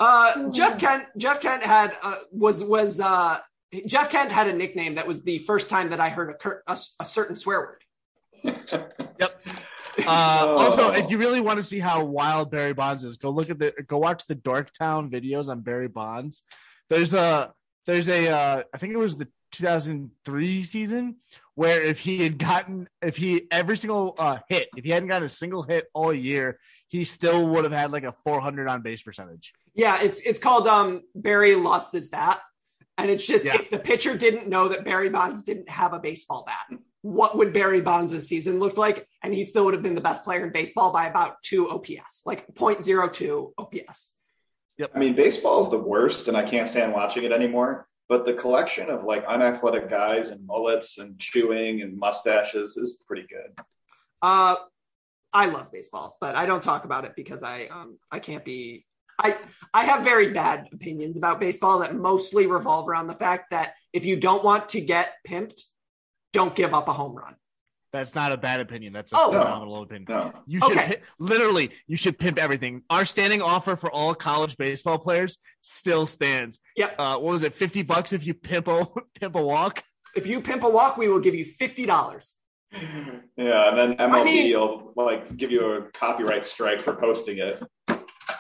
[SPEAKER 2] Uh, Jeff Kent. Jeff Kent had uh, was was uh, Jeff Kent had a nickname that was the first time that I heard a, cur- a, a certain swear word.
[SPEAKER 3] Yep. Uh, Also, if you really want to see how wild Barry Bonds is, go look at the go watch the Dorktown videos on Barry Bonds. There's a there's a uh, I think it was the 2003 season where if he had gotten if he every single uh, hit if he hadn't gotten a single hit all year he still would have had like a 400 on base percentage.
[SPEAKER 2] Yeah, it's it's called um, Barry lost his bat, and it's just
[SPEAKER 3] Yeah.
[SPEAKER 2] if the pitcher didn't know that Barry Bonds didn't have a baseball bat, what would Barry Bonds' season look like? And he still would have been the best player in baseball by about two OPS, like 0.02 OPS.
[SPEAKER 4] I mean, baseball is the worst, and I can't stand watching it anymore. But the collection of like unathletic guys and mullets and chewing and mustaches is pretty good.
[SPEAKER 2] Uh, I love baseball, but I don't talk about it because I um I can't be I I have very bad opinions about baseball that mostly revolve around the fact that if you don't want to get pimped, don't give up a home run.
[SPEAKER 3] That's not a bad opinion. That's a
[SPEAKER 2] Oh.
[SPEAKER 3] phenomenal opinion.
[SPEAKER 4] No.
[SPEAKER 3] You should
[SPEAKER 2] Okay.
[SPEAKER 3] pi- literally you should pimp everything. Our standing offer for all college baseball players still stands.
[SPEAKER 2] Yep.
[SPEAKER 3] Uh, what was it? Fifty bucks if you pimp a pimp a walk.
[SPEAKER 2] If you pimp a walk, we will give you fifty dollars.
[SPEAKER 4] Yeah, and then MLB
[SPEAKER 2] I mean-
[SPEAKER 4] will like give you a copyright strike for posting it.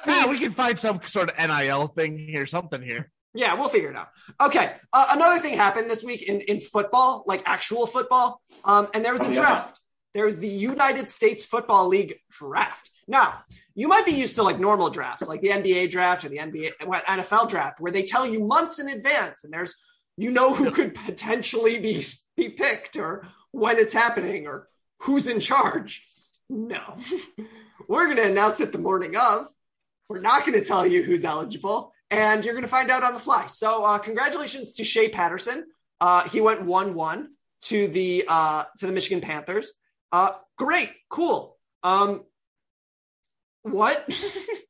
[SPEAKER 3] Yeah, we can find some sort of NIL thing here, something here.
[SPEAKER 2] Yeah, we'll figure it out. Okay. Uh, another thing happened this week in, in football, like actual football, um, and there was a draft. There was the United States Football League draft. Now, you might be used to like normal drafts, like the NBA draft or the NBA NFL draft, where they tell you months in advance, and there's you know who could potentially be be picked or when it's happening or who's in charge. No, we're going to announce it the morning of. We're not going to tell you who's eligible, and you're going to find out on the fly. So, uh, congratulations to Shea Patterson. Uh, he went one-one to the uh, to the Michigan Panthers. Uh, great, cool. Um, what?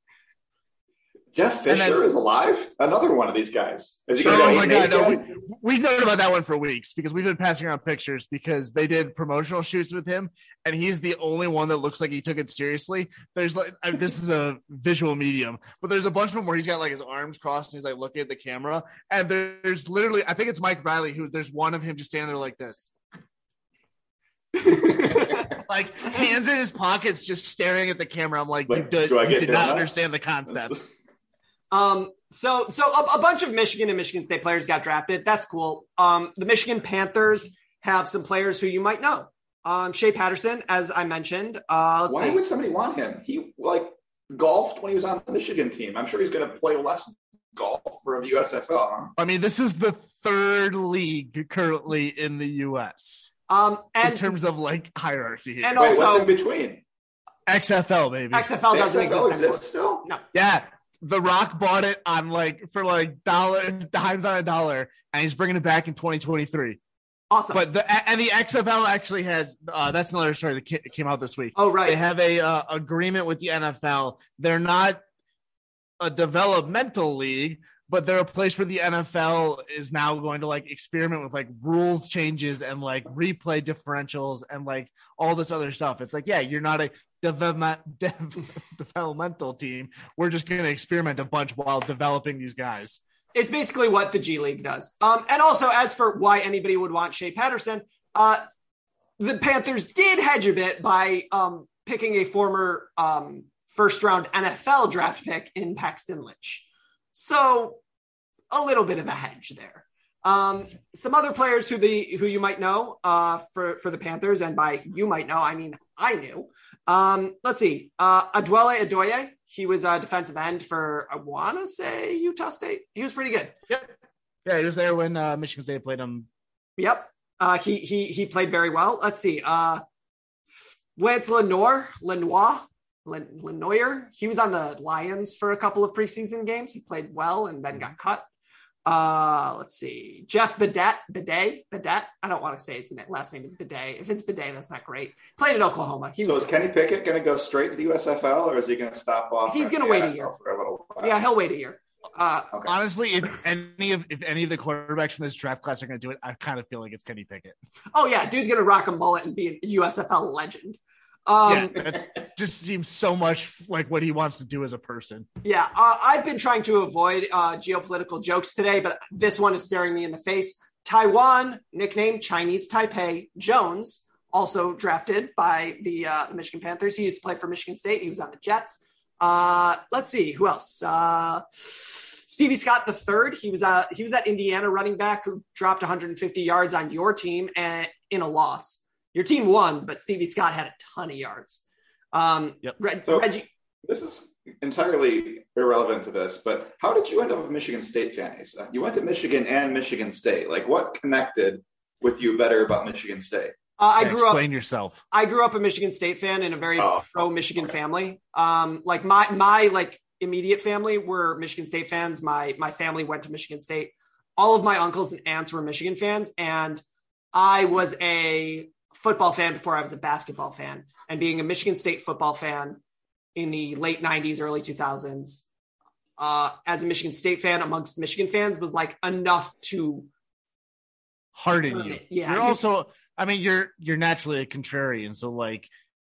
[SPEAKER 4] Jeff Fisher
[SPEAKER 3] then-
[SPEAKER 4] is alive. Another one of these guys. Is he
[SPEAKER 3] Oh my god, no, we, we've known about that one for weeks because we've been passing around pictures because they did promotional shoots with him, and he's the only one that looks like he took it seriously. There's like I, this is a visual medium, but there's a bunch of them where he's got like his arms crossed and he's like looking at the camera, and there's literally I think it's Mike Riley who there's one of him just standing there like this. like hands in his pockets, just staring at the camera. I'm like, you, did,
[SPEAKER 4] do I
[SPEAKER 3] you did not understand the concept.
[SPEAKER 2] Um, so so a, a bunch of Michigan and Michigan State players got drafted. That's cool. Um, the Michigan Panthers have some players who you might know. Um, Shea Patterson, as I mentioned. Uh, let's
[SPEAKER 4] Why
[SPEAKER 2] see.
[SPEAKER 4] would somebody want him? He like golfed when he was on the Michigan team. I'm sure he's going to play less golf for the USFL.
[SPEAKER 3] I mean, this is the third league currently in the U.S.
[SPEAKER 2] Um,
[SPEAKER 3] in terms of like hierarchy.
[SPEAKER 2] and
[SPEAKER 4] Wait,
[SPEAKER 2] also
[SPEAKER 4] what's in between?
[SPEAKER 3] XFL, baby.
[SPEAKER 2] XFL doesn't
[SPEAKER 4] XFL
[SPEAKER 2] exist anymore.
[SPEAKER 4] still?
[SPEAKER 2] No.
[SPEAKER 3] Yeah, The Rock bought it on like for like dollar dimes on a dollar, and he's bringing it back in 2023.
[SPEAKER 2] Awesome.
[SPEAKER 3] But the and the XFL actually has uh, that's another story that came out this week.
[SPEAKER 2] oh right.
[SPEAKER 3] They have a uh, agreement with the NFL. They're not a developmental league, but they're a place where the NFL is now going to like experiment with like rules changes and like replay differentials and like all this other stuff. It's like, yeah, you're not a development dev- developmental team. We're just going to experiment a bunch while developing these guys.
[SPEAKER 2] it's basically what the G League does. Um, and also, as for why anybody would want Shea Patterson, uh, the Panthers did hedge a bit by um, picking a former um, first round NFL draft pick in Paxton Lynch. So a little bit of a hedge there. Um, some other players who the who you might know uh, for for the Panthers, and by you might know, I mean I knew. Um, let's see, uh, Adwele Adoye. He was a defensive end for I want to say Utah State. He was pretty good.
[SPEAKER 3] Yeah, he was there when uh, Michigan State played him.
[SPEAKER 2] Yep. Uh, he he he played very well. Let's see. Uh, Lance Lenoir, Lenoir, Len- Lenoir. He was on the Lions for a couple of preseason games. He played well and then got cut. Uh, let's see. Jeff Bidet, Bidet, Bidet. I don't want to say his last name is Bidet. If it's Bidet, that's not great. Played at Oklahoma. He
[SPEAKER 4] So
[SPEAKER 2] was
[SPEAKER 4] is Kenny Pickett going to go straight to the USFL, or is he going to stop off?
[SPEAKER 2] He's gonna
[SPEAKER 4] the
[SPEAKER 2] wait a year.
[SPEAKER 4] for a little while.
[SPEAKER 2] yeah, he'll wait a year. Uh,
[SPEAKER 4] Okay.
[SPEAKER 3] Honestly, if any of if any of the quarterbacks from this draft class are going to do it, I kind of feel like it's Kenny Pickett.
[SPEAKER 2] oh yeah, dude's gonna rock a mullet and be a USFL legend. Um,
[SPEAKER 3] yeah, that's just seems so much like what he wants to do as a person.
[SPEAKER 2] Yeah, uh, I've been trying to avoid uh, geopolitical jokes today, but this one is staring me in the face. Taiwan, nicknamed Chinese Taipei, Jones, also drafted by the, uh, the Michigan Panthers. He used to play for Michigan State. He was on the Jets. Uh, let's see who else. Uh, Stevie Scott the third. He was uh, he was that Indiana running back who dropped 150 yards on your team and in a loss. Your team won, but Stevie Scott had a ton of yards. Um,
[SPEAKER 3] Yep.
[SPEAKER 2] Reg-
[SPEAKER 4] So-
[SPEAKER 2] Reggie.
[SPEAKER 4] This is entirely irrelevant to this, but how did you end up a Michigan State fan, Asa? You went to Michigan and Michigan State. Like, what connected with you better about Michigan State?
[SPEAKER 2] Uh, I
[SPEAKER 3] Yeah,
[SPEAKER 2] grew up.
[SPEAKER 3] Explain yourself.
[SPEAKER 2] I grew up a Michigan State fan in a very
[SPEAKER 4] Oh,
[SPEAKER 2] pro Michigan
[SPEAKER 4] okay.
[SPEAKER 2] family. Um, like my my like immediate family were Michigan State fans. My my family went to Michigan State. All of my uncles and aunts were Michigan fans, and I was a football fan before I was a basketball fan. And being a Michigan State football fan in the late '90s, early 2000s, uh, as a Michigan State fan amongst Michigan fans was like enough to
[SPEAKER 3] Harden you.
[SPEAKER 2] Yeah,
[SPEAKER 3] You're also, I mean, you're you're naturally a contrarian. So like,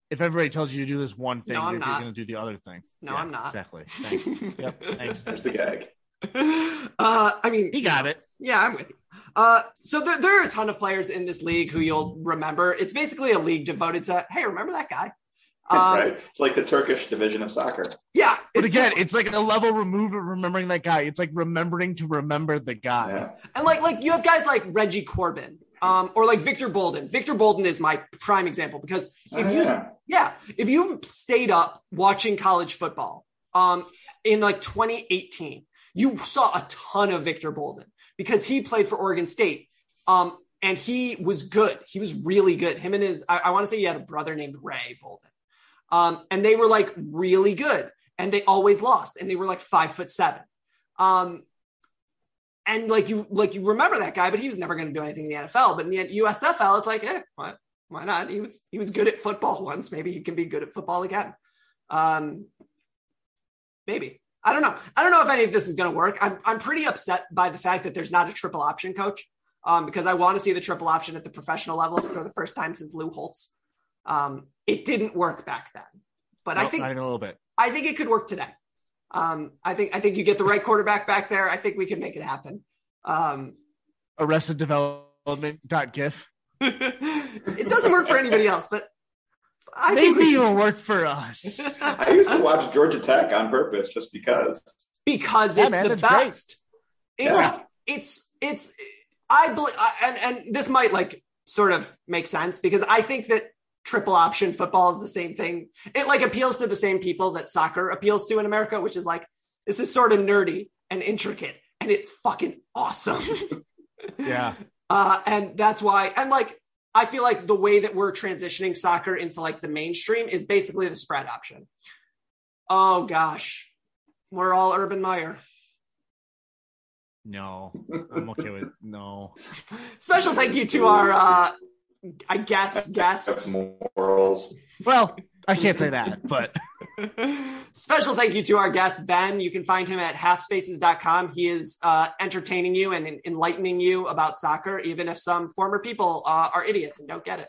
[SPEAKER 3] if everybody tells you to do this one thing,
[SPEAKER 2] No, I'm
[SPEAKER 3] you're, going to do the other thing.
[SPEAKER 2] No,
[SPEAKER 3] Yeah,
[SPEAKER 2] I'm not.
[SPEAKER 3] Exactly. Thanks. yep. Thanks.
[SPEAKER 4] There's the gag.
[SPEAKER 2] uh, I mean,
[SPEAKER 3] He got it.
[SPEAKER 2] Yeah, I'm with you. Uh, so there, there are a ton of players in this league who you'll remember. It's basically a league devoted to, hey, remember that guy? Um,
[SPEAKER 4] right? It's like the Turkish division of soccer.
[SPEAKER 2] Yeah.
[SPEAKER 3] But
[SPEAKER 2] it's
[SPEAKER 3] again,
[SPEAKER 2] just-
[SPEAKER 3] it's like a level removed of remembering that guy. It's like remembering to remember the guy.
[SPEAKER 4] Yeah.
[SPEAKER 2] and like, like you have guys like Reggie Corbin, um, or like Victor Bolden. Victor Bolden is my prime example because if
[SPEAKER 4] Oh,
[SPEAKER 2] you,
[SPEAKER 4] yeah.
[SPEAKER 2] yeah, if you stayed up watching college football, um, in like 2018, you saw a ton of Victor Bolden because he played for Oregon State. Um, and he was good. He was really good. Him and his, I, I want to say he had a brother named Ray Bolden. Um, and they were like really good and they always lost and they were like five foot seven. Um, and like you, like you remember that guy, but he was never going to do anything in the NFL. But in the USFL, it's like, eh, what? Why not? He was, he was good at football once. Maybe he can be good at football again. Um, maybe. I don't know. I don't know if any of this is going to work. I'm, I'm pretty upset by the fact that there's not a triple option coach um, because I want to see the triple option at the professional level for the first time since Lou Holtz. Um, it didn't work back then, but I think
[SPEAKER 3] a little bit.
[SPEAKER 2] I think it could work today. Um, I think I think you get the right quarterback back there. I think we can make it happen. Um,
[SPEAKER 3] Arrested Development dot gif.
[SPEAKER 2] it doesn't work for anybody else, but I
[SPEAKER 3] Maybe
[SPEAKER 2] think we-
[SPEAKER 3] it'll work for us.
[SPEAKER 4] I used to watch Georgia Tech on purpose just because.
[SPEAKER 2] because
[SPEAKER 3] Yeah,
[SPEAKER 2] it's
[SPEAKER 3] man,
[SPEAKER 2] the
[SPEAKER 3] that's great.
[SPEAKER 2] best. It's,
[SPEAKER 4] Yeah.
[SPEAKER 2] it's it's I believe and and this might like sort of make sense because I think that triple option football is the same thing. It like appeals to the same people that soccer appeals to in America, which is like this is sort of nerdy and intricate and it's fucking awesome.
[SPEAKER 3] Yeah.
[SPEAKER 2] Uh, and that's why, and like, I feel like the way that we're transitioning soccer into like the mainstream is basically the spread option. Oh gosh, we're all Urban Meyer.
[SPEAKER 3] No, I'm okay with no.
[SPEAKER 2] Special thank you to our, uh, I guess, guest.
[SPEAKER 4] Morals.
[SPEAKER 3] Well, I can't say that, but
[SPEAKER 2] Special thank you to our guest, Ben. You can find him at halfspaces.com. He is uh, entertaining you and enlightening you about soccer, even if some former people uh, are idiots and don't get it.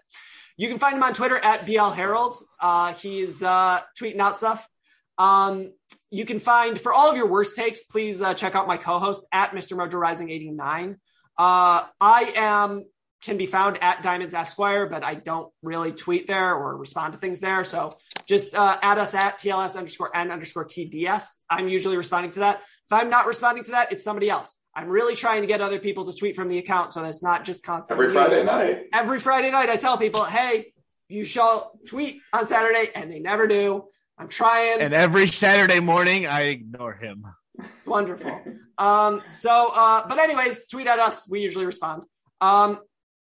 [SPEAKER 2] You can find him on Twitter at BL Herald. Uh, he's uh, tweeting out stuff. Um, you can find, for all of your worst takes, please uh, check out my co host at Mr. Mojo Rising 89. Uh, I am can be found at Diamonds Esquire, but I don't really tweet there or respond to things there. So just uh, add us at TLS underscore N underscore TDS. I'm usually responding to that. If I'm not responding to that, it's somebody else. I'm really trying to get other people to tweet from the account so that's not just constantly
[SPEAKER 4] Every. Friday night.
[SPEAKER 2] Every Friday night, I tell people, hey, you shall tweet on Saturday, and they never do. I'm trying.
[SPEAKER 3] and every Saturday morning I ignore him.
[SPEAKER 2] It's wonderful. Um, so, uh, but anyways, tweet at us. We usually respond. Um,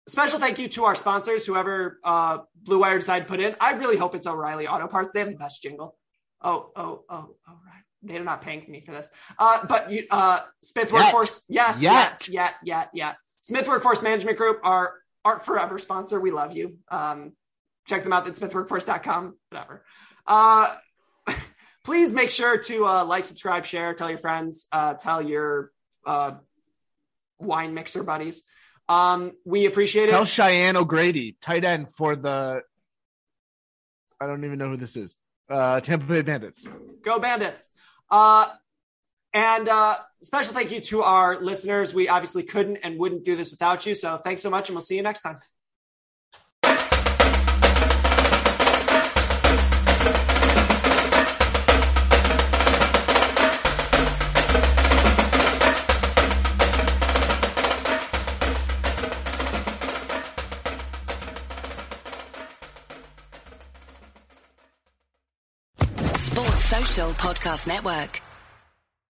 [SPEAKER 2] special thank you to our sponsors, whoever uh, Blue Wire decided to put in. I really hope it's O'Reilly Auto Parts. They have the best jingle. Oh, oh, oh, oh, right. They're not paying me for this. Uh, but you, uh, Smith
[SPEAKER 3] Yet.
[SPEAKER 2] Workforce, yes,
[SPEAKER 3] Yet.
[SPEAKER 2] yet, yet, yet, yet. Smith Workforce Management Group, our Art Forever sponsor. We love you. Um, check them out at smithworkforce.com, whatever. Uh, please make sure to uh, like, subscribe, share, tell your friends, uh, tell your uh, wine mixer buddies. Um, we appreciate
[SPEAKER 3] Tell
[SPEAKER 2] it.
[SPEAKER 3] Cheyenne O'Grady, tight end for the. I don't even know who this is. Uh, Tampa Bay Bandits.
[SPEAKER 2] Go Bandits. Uh, and uh, special thank you to our listeners. We obviously couldn't and wouldn't do this without you. So thanks so much, and we'll see you next time.
[SPEAKER 6] Podcast Network.